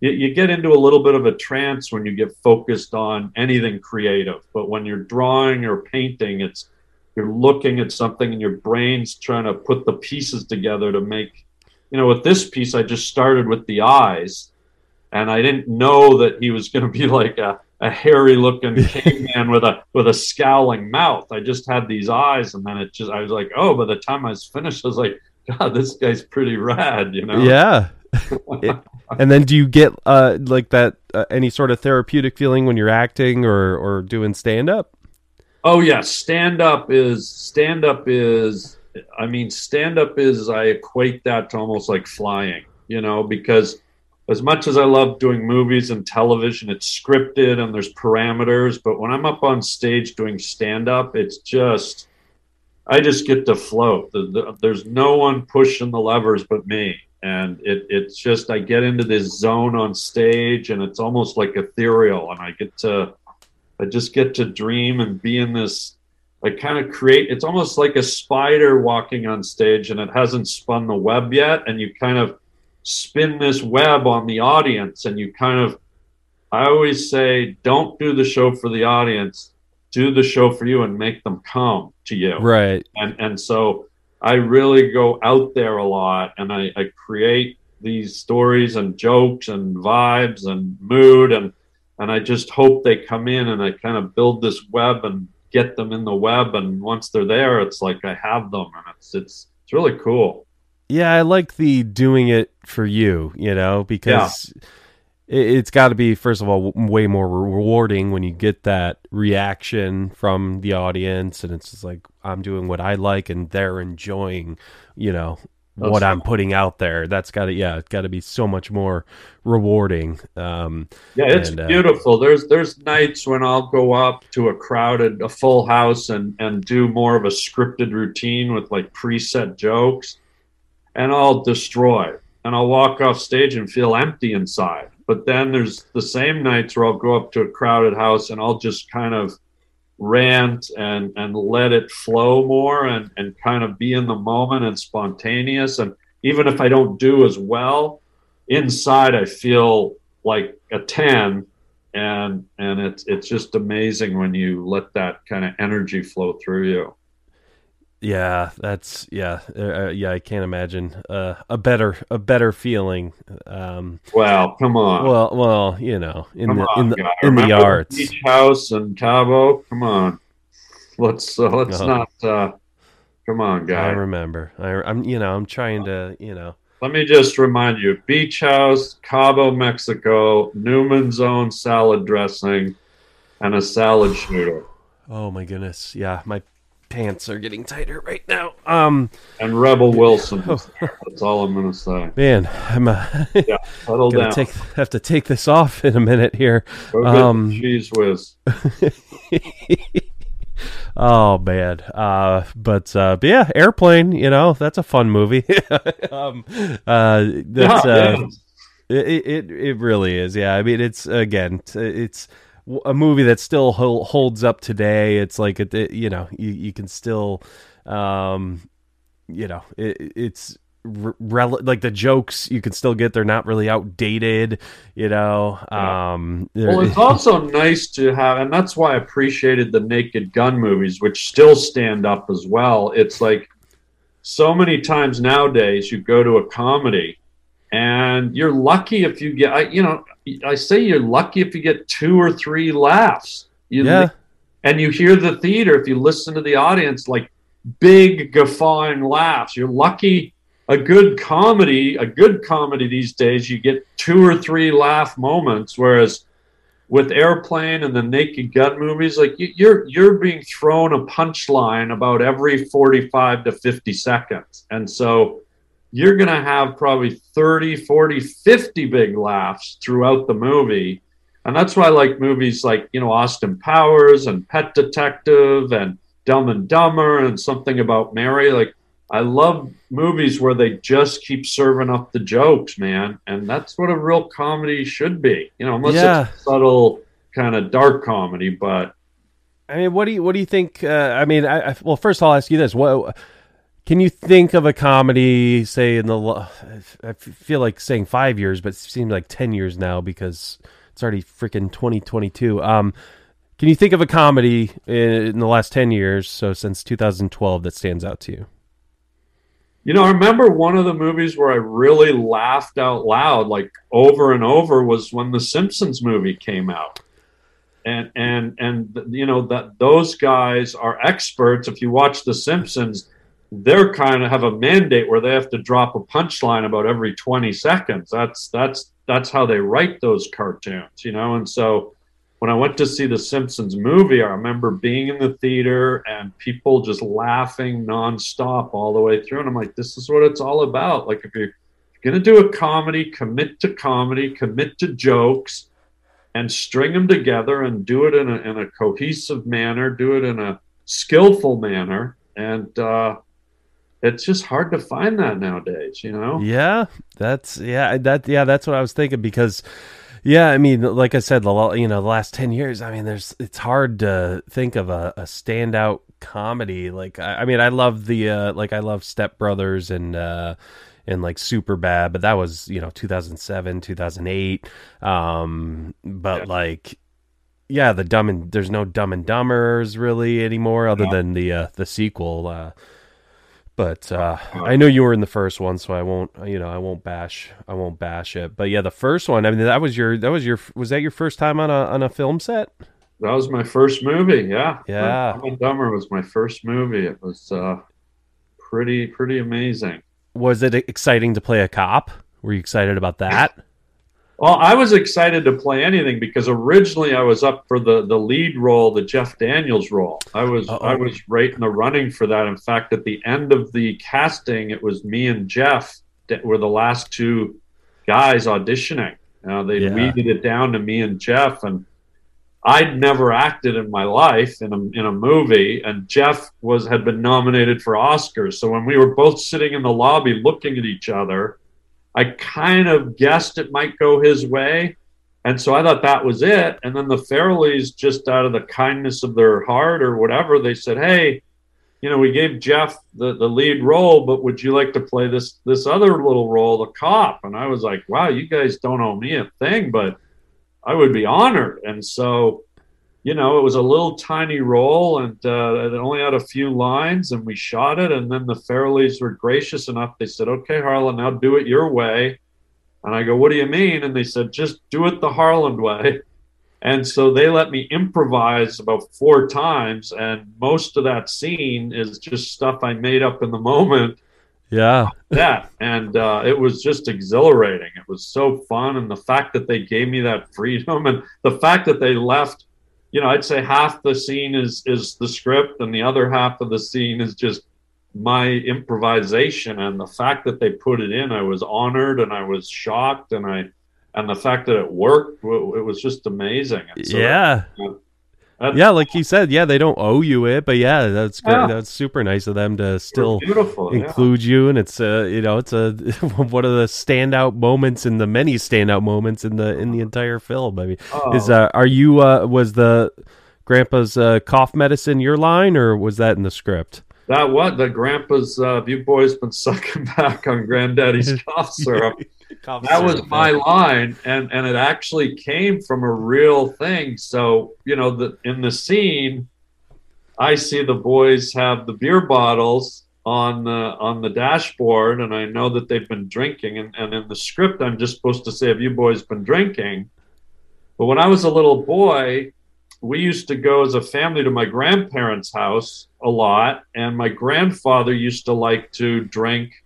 you, you, get into a little bit of a trance when you get focused on anything creative. But when you're drawing or painting it's you're looking at something and your brain's trying to put the pieces together to make you know with this piece i just started with the eyes and i didn't know that he was going to be like a a hairy looking caveman with a with a scowling mouth. I just had these eyes, and then it just I was like, oh. By the time I was finished, I was like, God, this guy's pretty rad, you know? Yeah. it, and then do you get uh like that uh, any sort of therapeutic feeling when you're acting or or doing stand up? Oh yeah, stand up is stand up is I mean stand up is I equate that to almost like flying, you know, because as much as I love doing movies and television, it's scripted and there's parameters. But when I'm up on stage doing stand up, it's just, I just get to float. The, the, there's no one pushing the levers but me. And it, it's just, I get into this zone on stage and it's almost like ethereal. And I get to, I just get to dream and be in this, I kind of create, it's almost like a spider walking on stage and it hasn't spun the web yet. And you kind of, spin this web on the audience and you kind of I always say don't do the show for the audience do the show for you and make them come to you. Right. And and so I really go out there a lot and I, I create these stories and jokes and vibes and mood and and I just hope they come in and I kind of build this web and get them in the web and once they're there it's like I have them and it's it's it's really cool yeah, I like the doing it for you, you know, because yeah. it, has got to be first of all way more rewarding when you get that reaction from the audience, and it's just like I'm doing what I like, and they're enjoying, you know, That's what I'm putting out there. That's got to yeah, it's got to be so much more rewarding. Um, yeah, it's and, uh, beautiful. There's there's nights when I'll go up to a crowded, a full house, and and do more of a scripted routine with like preset jokes and I'll destroy. And I'll walk off stage and feel empty inside. But then there's the same nights where I'll go up to a crowded house and I'll just kind of rant and and let it flow more and and kind of be in the moment and spontaneous. And even if I don't do as well inside I feel like a 10 and and it's it's just amazing when you let that kind of energy flow through you yeah that's yeah uh, yeah i can't imagine uh, a better a better feeling um well come on. well well you know in come the on, in the in the arts. Beach house and cabo? Come on. Let's uh, let's Uh-huh. not uh come on i guy. remember. I, i'm you know i'm trying to you know. Let me just remind you Beach House, Cabo, Mexico, Newman's Own salad dressing, and a salad shooter. oh my goodness. Yeah my pants are getting tighter right now um And Rebel Wilson. there. That's all I'm going to say. man i'm uh, Yeah, settle gonna down. take have to take this off in a minute here Go um, Cheez Whiz. oh man uh but uh but yeah airplane you know that's a fun movie um uh that's Yeah, uh yeah. It, it it really is. Yeah, I mean, it's again, it's a movie that still hol- holds up today. It's like it, it- you know, you you can still, um, you know, it, it's re- rel- like the jokes you can still get. They're not really outdated. You know, um, Well, it's also nice to have, and that's why I appreciated the Naked Gun movies, which still stand up as well. It's like so many times nowadays you go to a comedy and you're lucky if you get, I, you know, I say you're lucky if you get two or three laughs. You, yeah, And you hear the theater, if you listen to the audience, like big guffawing laughs. You're lucky. A good comedy, a good comedy these days, you get two or three laugh moments, whereas with airplane and the naked gun movies like you, you're you're being thrown a punchline about every 45 to 50 seconds and so you're going to have probably 30 40 50 big laughs throughout the movie and that's why i like movies like you know austin powers and pet detective and dumb and dumber and something about mary like i love movies where they just keep serving up the jokes man and that's what a real comedy should be you know unless Yeah. it's subtle kind of dark comedy but I mean, what do you what do you think? Uh, I mean, I, I well, first I'll ask you this: what can you think of a comedy? Say in the I feel like saying five years, but it seems like ten years now because it's already freaking twenty twenty two. Um, can you think of a comedy in, in the last ten years, so since two thousand twelve, that stands out to you? You know, I remember one of the movies where I really laughed out loud, like over and over, was when the Simpsons movie came out. And and and you know that those guys are experts. If you watch The Simpsons, they're kind of have a mandate where they have to drop a punchline about every 20 seconds. That's that's that's how they write those cartoons, you know. And so when I went to see the Simpsons movie, I remember being in the theater and people just laughing nonstop all the way through. And I'm like, this is what it's all about. Like, if you're going to do a comedy, commit to comedy, commit to jokes, and string them together and do it in a, in a cohesive manner, do it in a skillful manner. And uh, it's just hard to find that nowadays, you know? Yeah, that's yeah that yeah that's what I was thinking because yeah I mean like I said the you know the last ten years I mean there's it's hard to think of a, a standout comedy like I, I mean I love the uh, like I love Step Brothers and uh, and like Superbad but that was you know 2007 2008 um but Yeah. like yeah the dumb and there's no Dumb and Dumbers really anymore other No. than the uh, the sequel uh, but uh, I know you were in the first one, so I won't. You know, I won't bash. I won't bash it. But yeah, the first one. I mean, that was your. That was your. Was that your first time on a on a film set? That was my first movie. Yeah. Yeah. Dumb Dumber was my first movie. It was uh, pretty, pretty amazing. Was it exciting to play a cop? Were you excited about that? Well, I was excited to play anything because originally I was up for the the lead role, the Jeff Daniels role. I was Uh-oh. I was right in the running for that. In fact, at the end of the casting, it was me and Jeff that were the last two guys auditioning. Uh, they Yeah. weeded it down to me and Jeff, and I'd never acted in my life in a in a movie, and Jeff was had been nominated for Oscars. So when we were both sitting in the lobby looking at each other, I kind of guessed it might go his way, And so I thought that was it. And then the Farrellys, just out of the kindness of their heart or whatever, they said, Hey, you know, we gave Jeff the, the lead role, but would you like to play this this other little role, the cop? And I was like, Wow, you guys don't owe me a thing, but I would be honored. And so, you know, it was a little tiny role and uh, it only had a few lines and we shot it. And then the Farrellys were gracious enough. They said, okay, Harland, now do it your way. And I go, what do you mean? And they said, just do it the Harland way. And so they let me improvise about four times. And most of that scene is just stuff I made up in the moment yeah. that. And uh, it was just exhilarating. It was so fun. And the fact that they gave me that freedom and the fact that they left, you know, I'd say half the scene is is the script and the other half of the scene is just my improvisation. And the fact that they put it in, I was honored and I was shocked and I and the fact that it worked, it was just amazing. So yeah. That, that's, yeah, like you said, yeah, they don't owe you it, but yeah, that's great. Yeah. That's super nice of them to still include yeah. you, and it's uh, you know, it's a one of the standout moments in the many standout moments in the in the entire film. I mean, oh. is uh, are you uh, was the grandpa's uh, cough medicine your line, or was that in the script? That what the grandpa's uh, you boys been sucking back on granddaddy's cough syrup that was my line and and it actually came from a real thing. So you know the in the scene i see the boys have the beer bottles on the on the dashboard and i know that they've been drinking and, and in the script i'm just supposed to say have you boys been drinking? But when i was a little boy we used to go as a family to my grandparents house a lot and my grandfather used to like to drink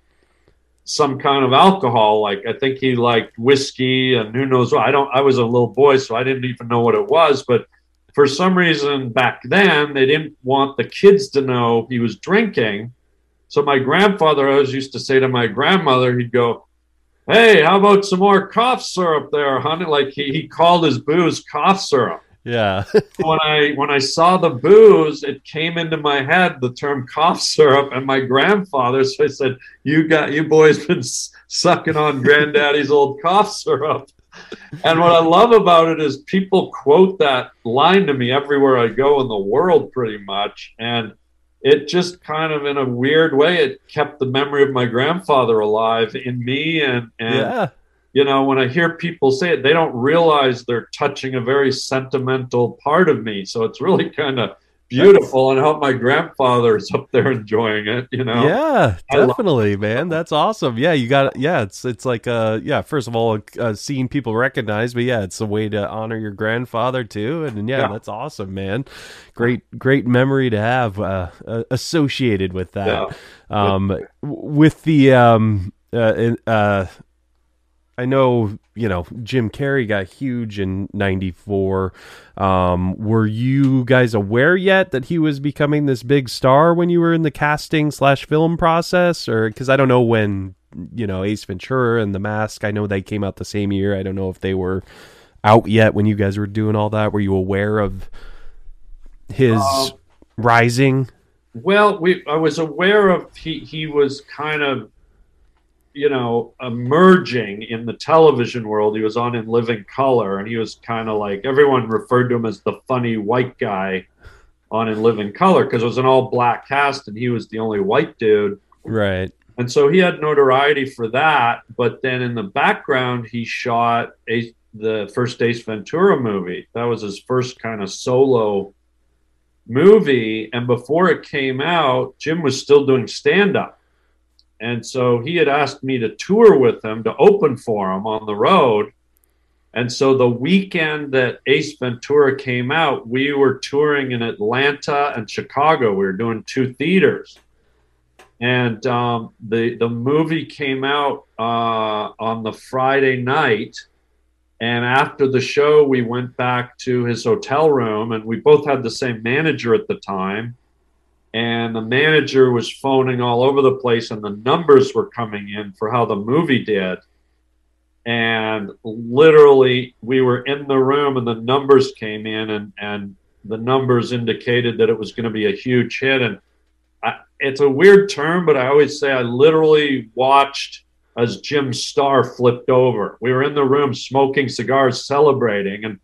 some kind of alcohol. Like I think he liked whiskey and who knows what. I don't. I was a little boy, so I didn't even know what it was. But for some reason back then, they didn't want the kids to know he was drinking. So my grandfather always used to say to my grandmother, he'd go, "Hey, how about some more cough syrup there, honey?" Like he, he called his booze cough syrup. Yeah. when I when I saw the booze, it came into my head the term cough syrup, and my grandfather. So I said, "You got you boys been sucking on granddaddy's old cough syrup." And what I love about it is people quote that line to me everywhere I go in the world, pretty much, and it just kind of in a weird way it kept the memory of my grandfather alive in me and and yeah you know, when I hear people say it, they don't realize they're touching a very sentimental part of me. So it's really kind of beautiful and I hope my grandfather's up there enjoying it you know? Yeah definitely man. That's awesome. Yeah you got yeah it's it's like uh yeah first of all uh, seeing people recognize but yeah it's a way to honor your grandfather too. And yeah, yeah. that's awesome man. Great great memory to have uh, uh associated with that. Yeah. um with the um uh, uh I know, you know, Jim Carrey got huge in 94. Um, were you guys aware yet that he was becoming this big star when you were in the casting slash film process? Or because I don't know when, you know, Ace Ventura and The Mask, I know they came out the same year. I don't know if they were out yet when you guys were doing all that. Were you aware of his uh, rising? Well, we I was aware of he he was kind of you know, emerging in the television world. He was on In Living Color, and he was kind of like everyone referred to him as the funny white guy on In Living Color because it was an all black cast and he was the only white dude. Right. And so he had notoriety for that. But then in the background, he shot a, the first Ace Ventura movie. That was his first kind of solo movie. And before it came out, Jim was still doing stand up. And so he had asked me to tour with him to open for him on the road. And so the weekend that Ace Ventura came out, we were touring in Atlanta and Chicago. We were doing two theaters. And um, the, the movie came out uh, on the Friday night. And after the show, we went back to his hotel room, and we both had the same manager at the time and the manager was phoning all over the place and the numbers were coming in for how the movie did and literally we were in the room and the numbers came in and and the numbers indicated that it was going to be a huge hit and I, it's a weird term but i always say i literally watched as Jim Starr flipped over. We were in the room smoking cigars, celebrating, and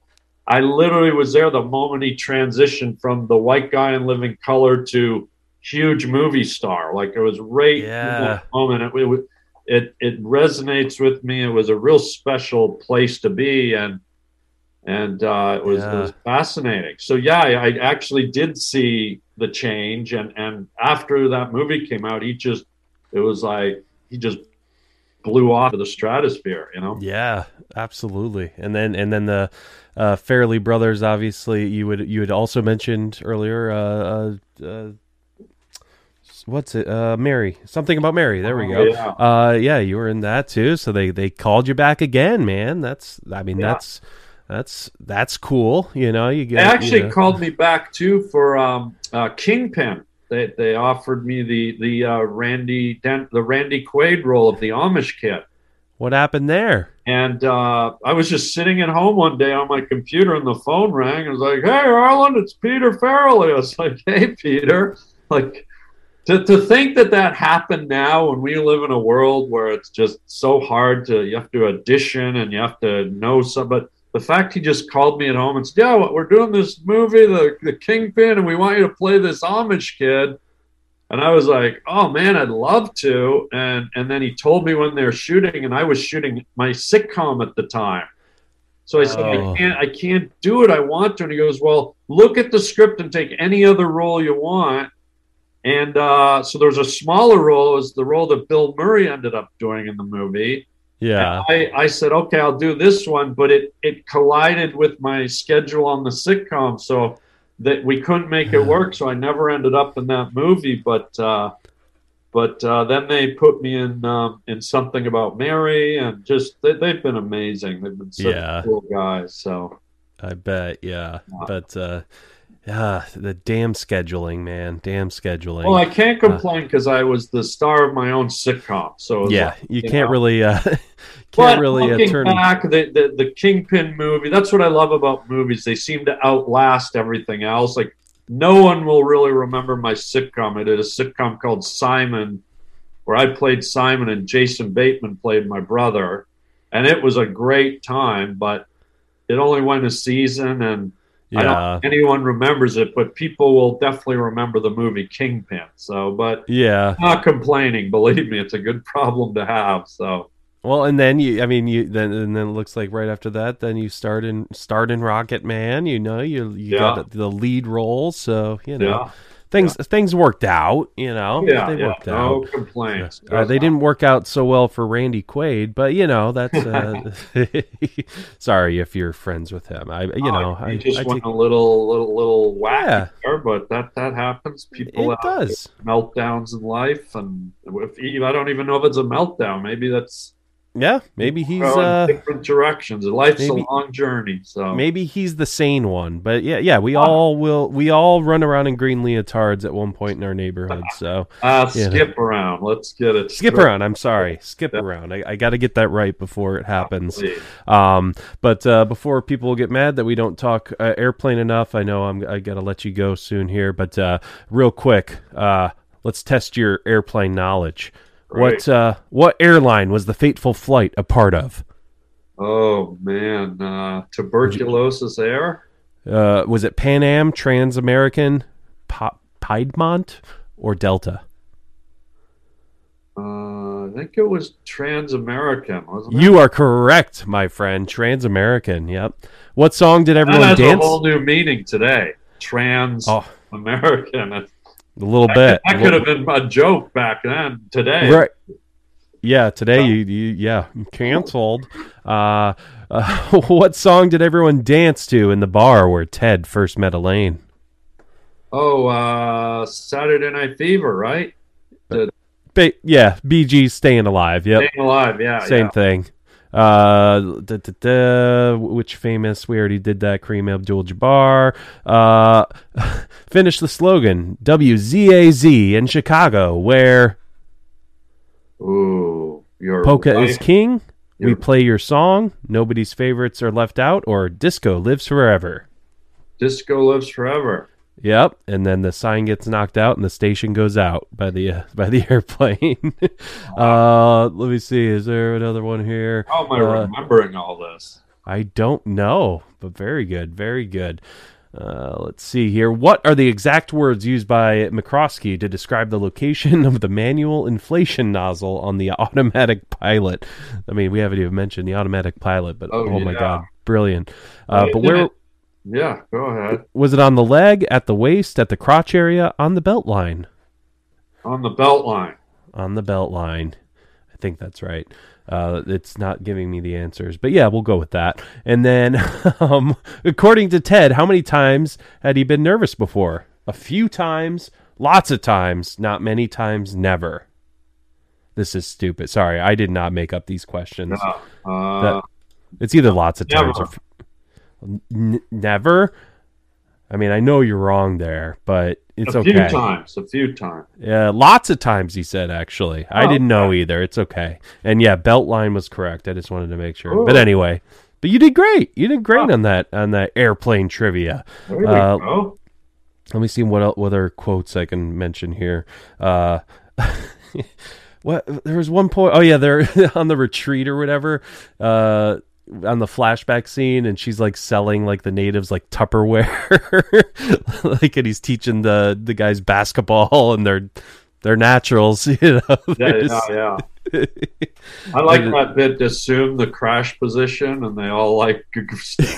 I literally was there the moment he transitioned from the white guy in living color to huge movie star. Like it was right Yeah. in that moment. It, it it resonates with me. It was a real special place to be, and and uh, it was it was fascinating. So yeah, I, I actually did see the change, and and after that movie came out, he just it was like he just blew off of the stratosphere. You know. Yeah, absolutely. And then and then the uh, Farrelly brothers, obviously, you would you had also mentioned earlier. Uh, uh, uh, what's it? Uh, Mary. Something about Mary. There we go. Oh, Yeah. Uh, yeah, you were in that too. So they they called you back again, man. That's I mean Yeah. that's that's that's cool. You know, you get They actually you know. called me back too for um, uh, Kingpin. They they offered me the the uh, Randy Dent, the Randy Quaid role of the Amish kid. What happened there? And uh, I was just sitting at home one day on my computer, and the phone rang. And it was like, "Hey, Harlan, it's Peter Farrelly." I was like, "Hey, Peter." Like to to think that that happened now, when we live in a world where it's just so hard to you have to audition and you have to know some. The fact he just called me at home and said, "Yeah, we're doing this movie, the the Kingpin, and we want you to play this Amish kid." And I was like, "Oh man, I'd love to." And and then he told me when they're shooting, and I was shooting my sitcom at the time. So I said, Oh. "I can't, I can't do it. I want to." And he goes, "Well, look at the script and take any other role you want." And uh, so there was a smaller role, it was the role that Bill Murray ended up doing in the movie. Yeah. I, I said, okay, I'll do this one, but it it collided with my schedule on the sitcom, so that we couldn't make it work. So I never ended up in that movie. But uh, but uh, then they put me in um, in something about Mary, and just they, they've been amazing. They've been such Yeah. cool guys. So I bet, yeah. Yeah. But uh yeah, the damn scheduling, man. Damn scheduling. well, I can't complain because I was the star of my own sitcom. So yeah, like, you you can't know. really uh can't But really uh, looking turn back, the, the the Kingpin movie. That's what I love about movies. They seem to outlast everything else. Like no one will really remember my sitcom. I did a sitcom called Simon, where I played Simon and Jason Bateman played my brother, and it was a great time. But it only went a season, and I don't yeah. anyone remembers it. But people will definitely remember the movie Kingpin. So, but Yeah. Not complaining. Believe me, it's a good problem to have. So. Well, and then you I mean you then and then it looks like right after that then you start in start in Rocket Man, you know, you you Yeah. got the lead role, so, you know, Yeah. Things things worked out, you know. Yeah, they yeah, worked no out. complaints. Uh, they didn't work out so well for Randy Quaid, but you know that's. Uh, sorry if you're friends with him. I, you know, he I, just I went take- a little, little, little wacky Yeah. there, but that that happens. People it have does. meltdowns in life, and if I don't even know if it's a meltdown. Maybe that's Yeah, maybe he's uh, different directions. Life's maybe- a long journey, so maybe he's the sane one. But yeah, yeah, we Ah. all will. We all run around in green leotards at one point in our neighborhood. So uh, skip around. Let's get it. skip straight. around. I'm sorry, skip Yeah. around. I, I got to get that right before it happens. Um, but uh, before people get mad that we don't talk uh, airplane enough, I know I'm I gotta let you go soon here. But uh, real quick, uh, let's test your airplane knowledge. What uh, what airline was the fateful flight a part of? Oh man, uh, tuberculosis air. Uh, was it Pan Am, Trans American, pa- Piedmont, or Delta? Uh, I think it was Trans-American, wasn't it? You are correct, my friend. Trans American. Yep. What song did that everyone has dance? a whole new meaning today. Oh, Trans-American. a little That, bit. that could have been a joke back then. Today, Right. Yeah, today you, you yeah canceled. Uh, uh, what song did everyone dance to in the bar where Ted first met Elaine? Oh, uh, Saturday Night Fever, right? Ba- yeah, Bee Gees staying alive. Yep, Staying alive, yeah. same yeah. thing. Uh, da, da, da, which famous? We already did that. Kareem Abdul-Jabbar. Uh, finish the slogan. WZAZ in Chicago, where Ooh, you're polka right. is king. We play your song. Nobody's favorites are left out, or disco lives forever. Disco lives forever. Yep, and then the sign gets knocked out and the station goes out by the uh, by the airplane. uh, let me see. Is there another one here? How am I Uh, remembering all this? I don't know, but very good, very good. Uh, let's see here. What are the exact words used by McCroskey to describe the location of the manual inflation nozzle on the automatic pilot? I mean, we haven't even mentioned the automatic pilot, but oh, Oh, my god, brilliant! Uh, but yeah. where Yeah, go ahead. was it on the leg, at the waist, at the crotch area, on the belt line? On the belt line. On the belt line. I think that's right. Uh, it's not giving me the answers, but yeah, we'll go with that. And then, um, according to Ted, how many times had he been nervous before? A few times, lots of times, not many times, never. This is stupid. Sorry, I did not make up these questions. Yeah. Uh, That- It's either lots of times or Never. N- never. I mean, I know you're wrong there, but it's a okay. few times. A few times. Yeah, lots of times he said actually. I Oh, didn't know either. It's okay. And yeah, Beltline was correct. I just wanted to make sure. Ooh. But anyway, but you did great. You did great Oh. on that on that airplane trivia. There Uh, go. Let me see what other quotes I can mention here. Uh what there was one point oh yeah, they're on the retreat or whatever. Uh on the flashback scene and she's like selling like the natives like Tupperware like and he's teaching the the guys basketball and they're they're naturals, you know. Yeah, yeah, yeah. I like that bit to assume the crash position and they all like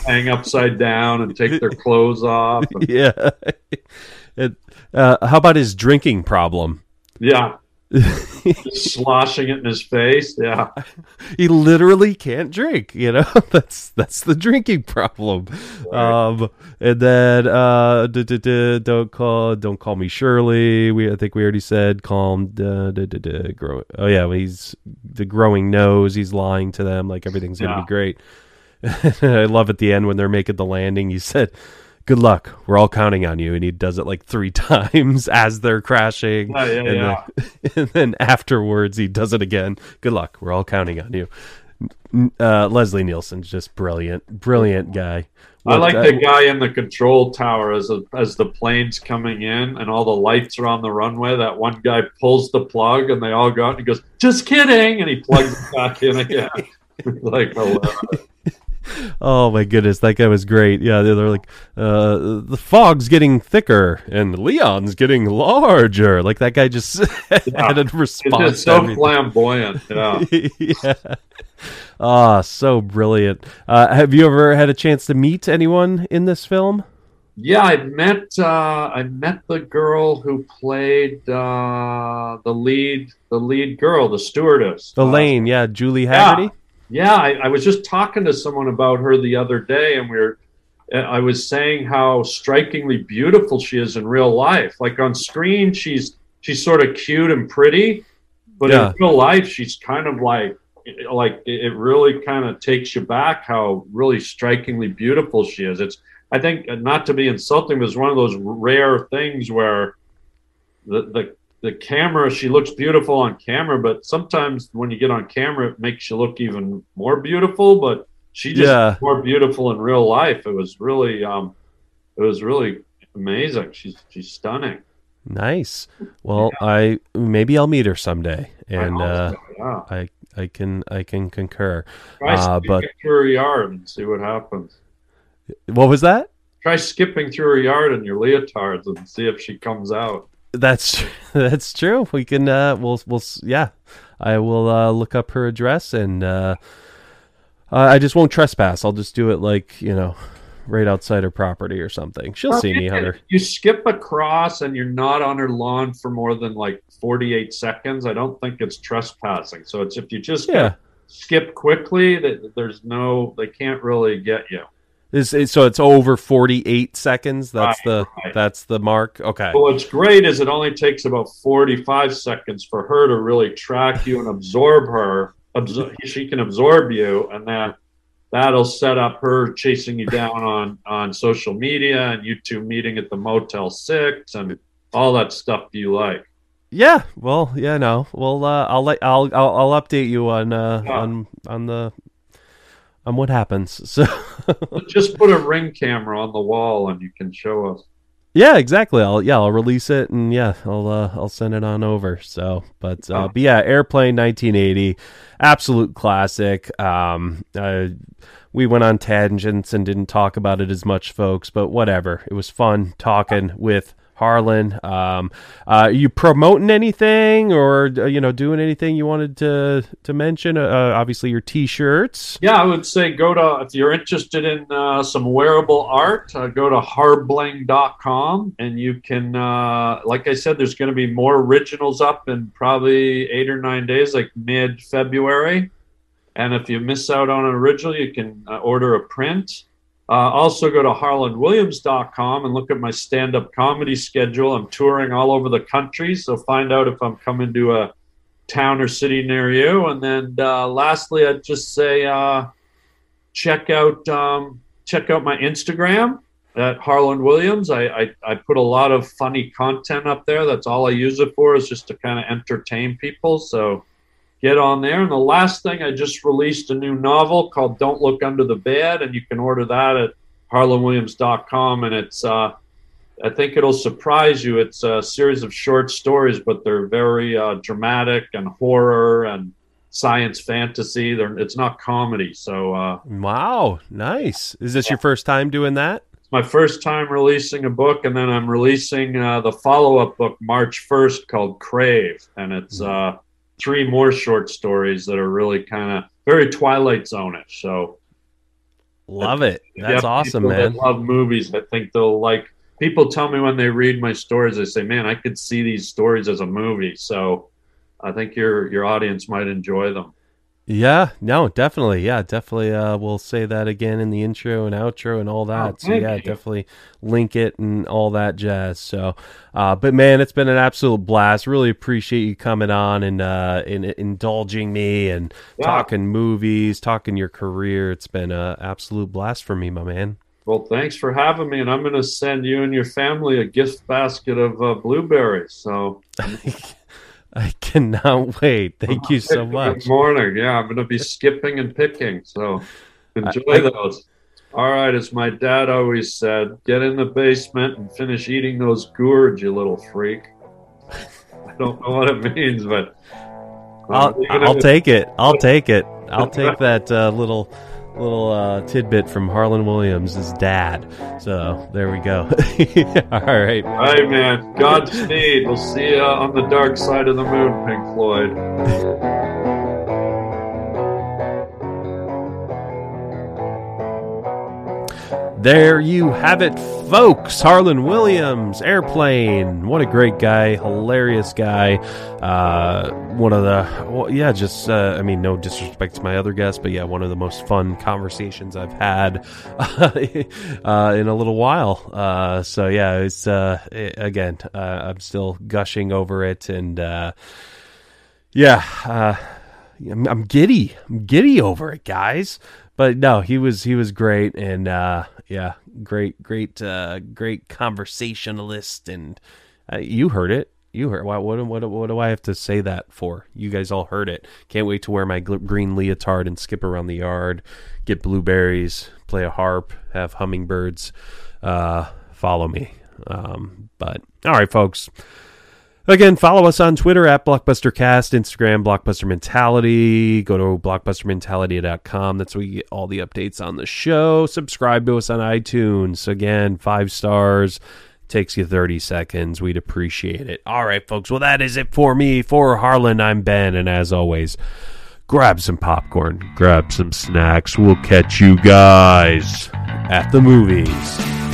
hang upside down and take their clothes off. And- yeah. It, uh, how about his drinking problem? yeah. Just sloshing it in his face. Yeah. he literally can't drink you know that's that's the drinking problem Right. um and then uh duh, duh, duh, don't call don't call me shirley we i think we already said calm duh, duh, duh, duh, grow, oh yeah he's the growing nose he's lying to them like everything's gonna Yeah. be great i love at the end when they're making the landing he said good luck. We're all counting on you. And he does it like three times as they're crashing. Yeah, yeah, and, yeah. Then, and then afterwards he does it again. Good luck. We're all counting on you. Uh, leslie nielsen's just brilliant brilliant guy. I like uh, the guy in the control tower as a, as the plane's coming in and all the lights are on the runway. That one guy pulls the plug and they all go out and he goes, "Just kidding," and he plugs it back in again. like, oh, my goodness, that guy was great. Yeah, they're, they're like, uh, the fog's getting thicker and Leon's getting larger. Like that guy just had a it's response. just so flamboyant. Yeah. yeah. Ah, so brilliant. Uh, have you ever had a chance to meet anyone in this film? Yeah, I met uh, I met the girl who played uh, the lead the lead girl, the stewardess. Uh, Elaine, yeah, Julie Hagerty. Yeah, I, I was just talking to someone about her the other day, and we were. I was saying how strikingly beautiful she is in real life. Like on screen, she's she's sort of cute and pretty, but Yeah. in real life, she's kind of like like it really kind of takes you back how really strikingly beautiful she is. It's I think not to be insulting, but it's one of those rare things where the the the camera she looks beautiful on camera, but sometimes when you get on camera, it makes you look even more beautiful. But she just Yeah. more beautiful in real life. It was really um, it was really amazing. She's she's stunning. Nice. Well, I maybe I'll meet her someday, and I uh, so, yeah, I I can I can concur. try uh, skipping but- through her yard and see what happens. What was that? Try skipping through her yard in your leotards and see if she comes out. That's that's true. We can uh we'll we'll s- yeah. I will uh look up her address and uh I just won't trespass. I'll just do it like, you know, right outside her property or something. She'll see me. You skip across and you're not on her lawn for more than like 48 seconds. I don't think it's trespassing. So it's if you just Yeah. skip quickly, that there's no, they can't really get you. Is is- so it's over 48 seconds. That's Right, the right. that's the mark. Okay. Well, what's great is it only takes about 45 seconds for her to really track you and absorb her. Absor- she can absorb you, and then that'll set up her chasing you down on on social media and you two meeting at the Motel Six and all that stuff you like. Yeah, well, yeah, no. Well, uh, I'll let I'll, I'll I'll update you on uh Yeah. on on the on what happens. So Just put a ring camera on the wall and you can show us. Yeah, exactly. I'll yeah, I'll release it and yeah, I'll uh, I'll send it on over. So, but uh, but yeah, Airplane 1980, absolute classic. Um, uh, we went on tangents and didn't talk about it as much, folks. But whatever, it was fun talking with Harlan. Um, uh, you promoting anything or uh, you know doing anything you wanted to to mention? Uh, obviously, your T-shirts. Yeah, I would say go to if you're interested in uh, some wearable art, uh, go to harbling.com and you can, uh, like I said, there's going to be more originals up in probably eight or nine days, like mid February. And if you miss out on an original, you can uh, order a print. Uh, also, go to harlanwilliams.com and look at my stand up comedy schedule. I'm touring all over the country, so find out if I'm coming to a town or city near you. And then uh, lastly, I'd just say uh, check out um, check out my Instagram at Harlan Williams. I, I, I put a lot of funny content up there. That's all I use it for is just to kind of entertain people. So get on there. And the last thing, I just released a new novel called Don't Look Under the Bed, and you can order that at harlanwilliams.com. And it's uh, I think it'll surprise you. It's a series of short stories, but they're very uh, dramatic and horror and science fantasy. They're, it's not comedy. So uh, Wow, nice. Is this your first time doing that? it's my first time releasing a book, and then I'm releasing uh, the follow up book March 1st called Crave. And it's uh, three more short stories that are really kind of very Twilight Zone ish. So Love it. That's awesome, people that man. love movies. I think they'll like. People tell me when they read my stories, they say, "Man, I could see these stories as a movie." So, I think your your audience might enjoy them. Yeah, no, definitely. Yeah, definitely. Uh, we'll say that again in the intro and outro and all that. Oh, so yeah, you. definitely link it and all that jazz. So, uh, but man, it's been an absolute blast. Really appreciate you coming on and uh, and indulging me and Yeah. talking movies, talking your career. It's been an absolute blast for me, my man. Well, thanks for having me, and I'm going to send you and your family a gift basket of uh, blueberries. So, I cannot wait. Thank you so Good much. morning. Yeah, I'm going to be skipping and picking. So, enjoy I- those. All right, as my dad always said, get in the basement and finish eating those gourds, you little freak. I don't know what it means, but I'll, I'll take it. I'll take it. I'll take that uh, little little uh, tidbit from Harlan Williams' his dad. So there we go. All right. All right, man. Godspeed. We'll see you on the dark side of the moon, Pink Floyd. There you have it, folks. Harlan Williams, Airplane. What a great guy. Hilarious guy. Uh, one of the, well, yeah, just, uh, I mean, no disrespect to my other guests, but yeah, one of the most fun conversations I've had uh, in a little while. Uh, so yeah, it's, uh, i again, uh, I'm still gushing over it. And, uh, yeah, uh, I'm, I'm giddy. I'm giddy over it, guys. But no, he was he was great, and uh, yeah, great, great, uh, great conversationalist. And uh, you heard it. You heard what, what? What? What do I have to say that for? You guys all heard it. Can't wait to wear my gl- green leotard and skip around the yard, get blueberries, play a harp, have hummingbirds uh, follow me. Um, but all right, folks. Again, follow us on Twitter at BlockbusterCast, Instagram, Blockbuster Mentality. Go to blockbustermentality.com. That's where you get all the updates on the show. Subscribe to us on iTunes. Again, five stars. Takes you 30 seconds. We'd appreciate it. All right, folks. Well, that is it for me. For Harlan, I'm Ben. And as always, grab some popcorn, grab some snacks. We'll catch you guys at the movies.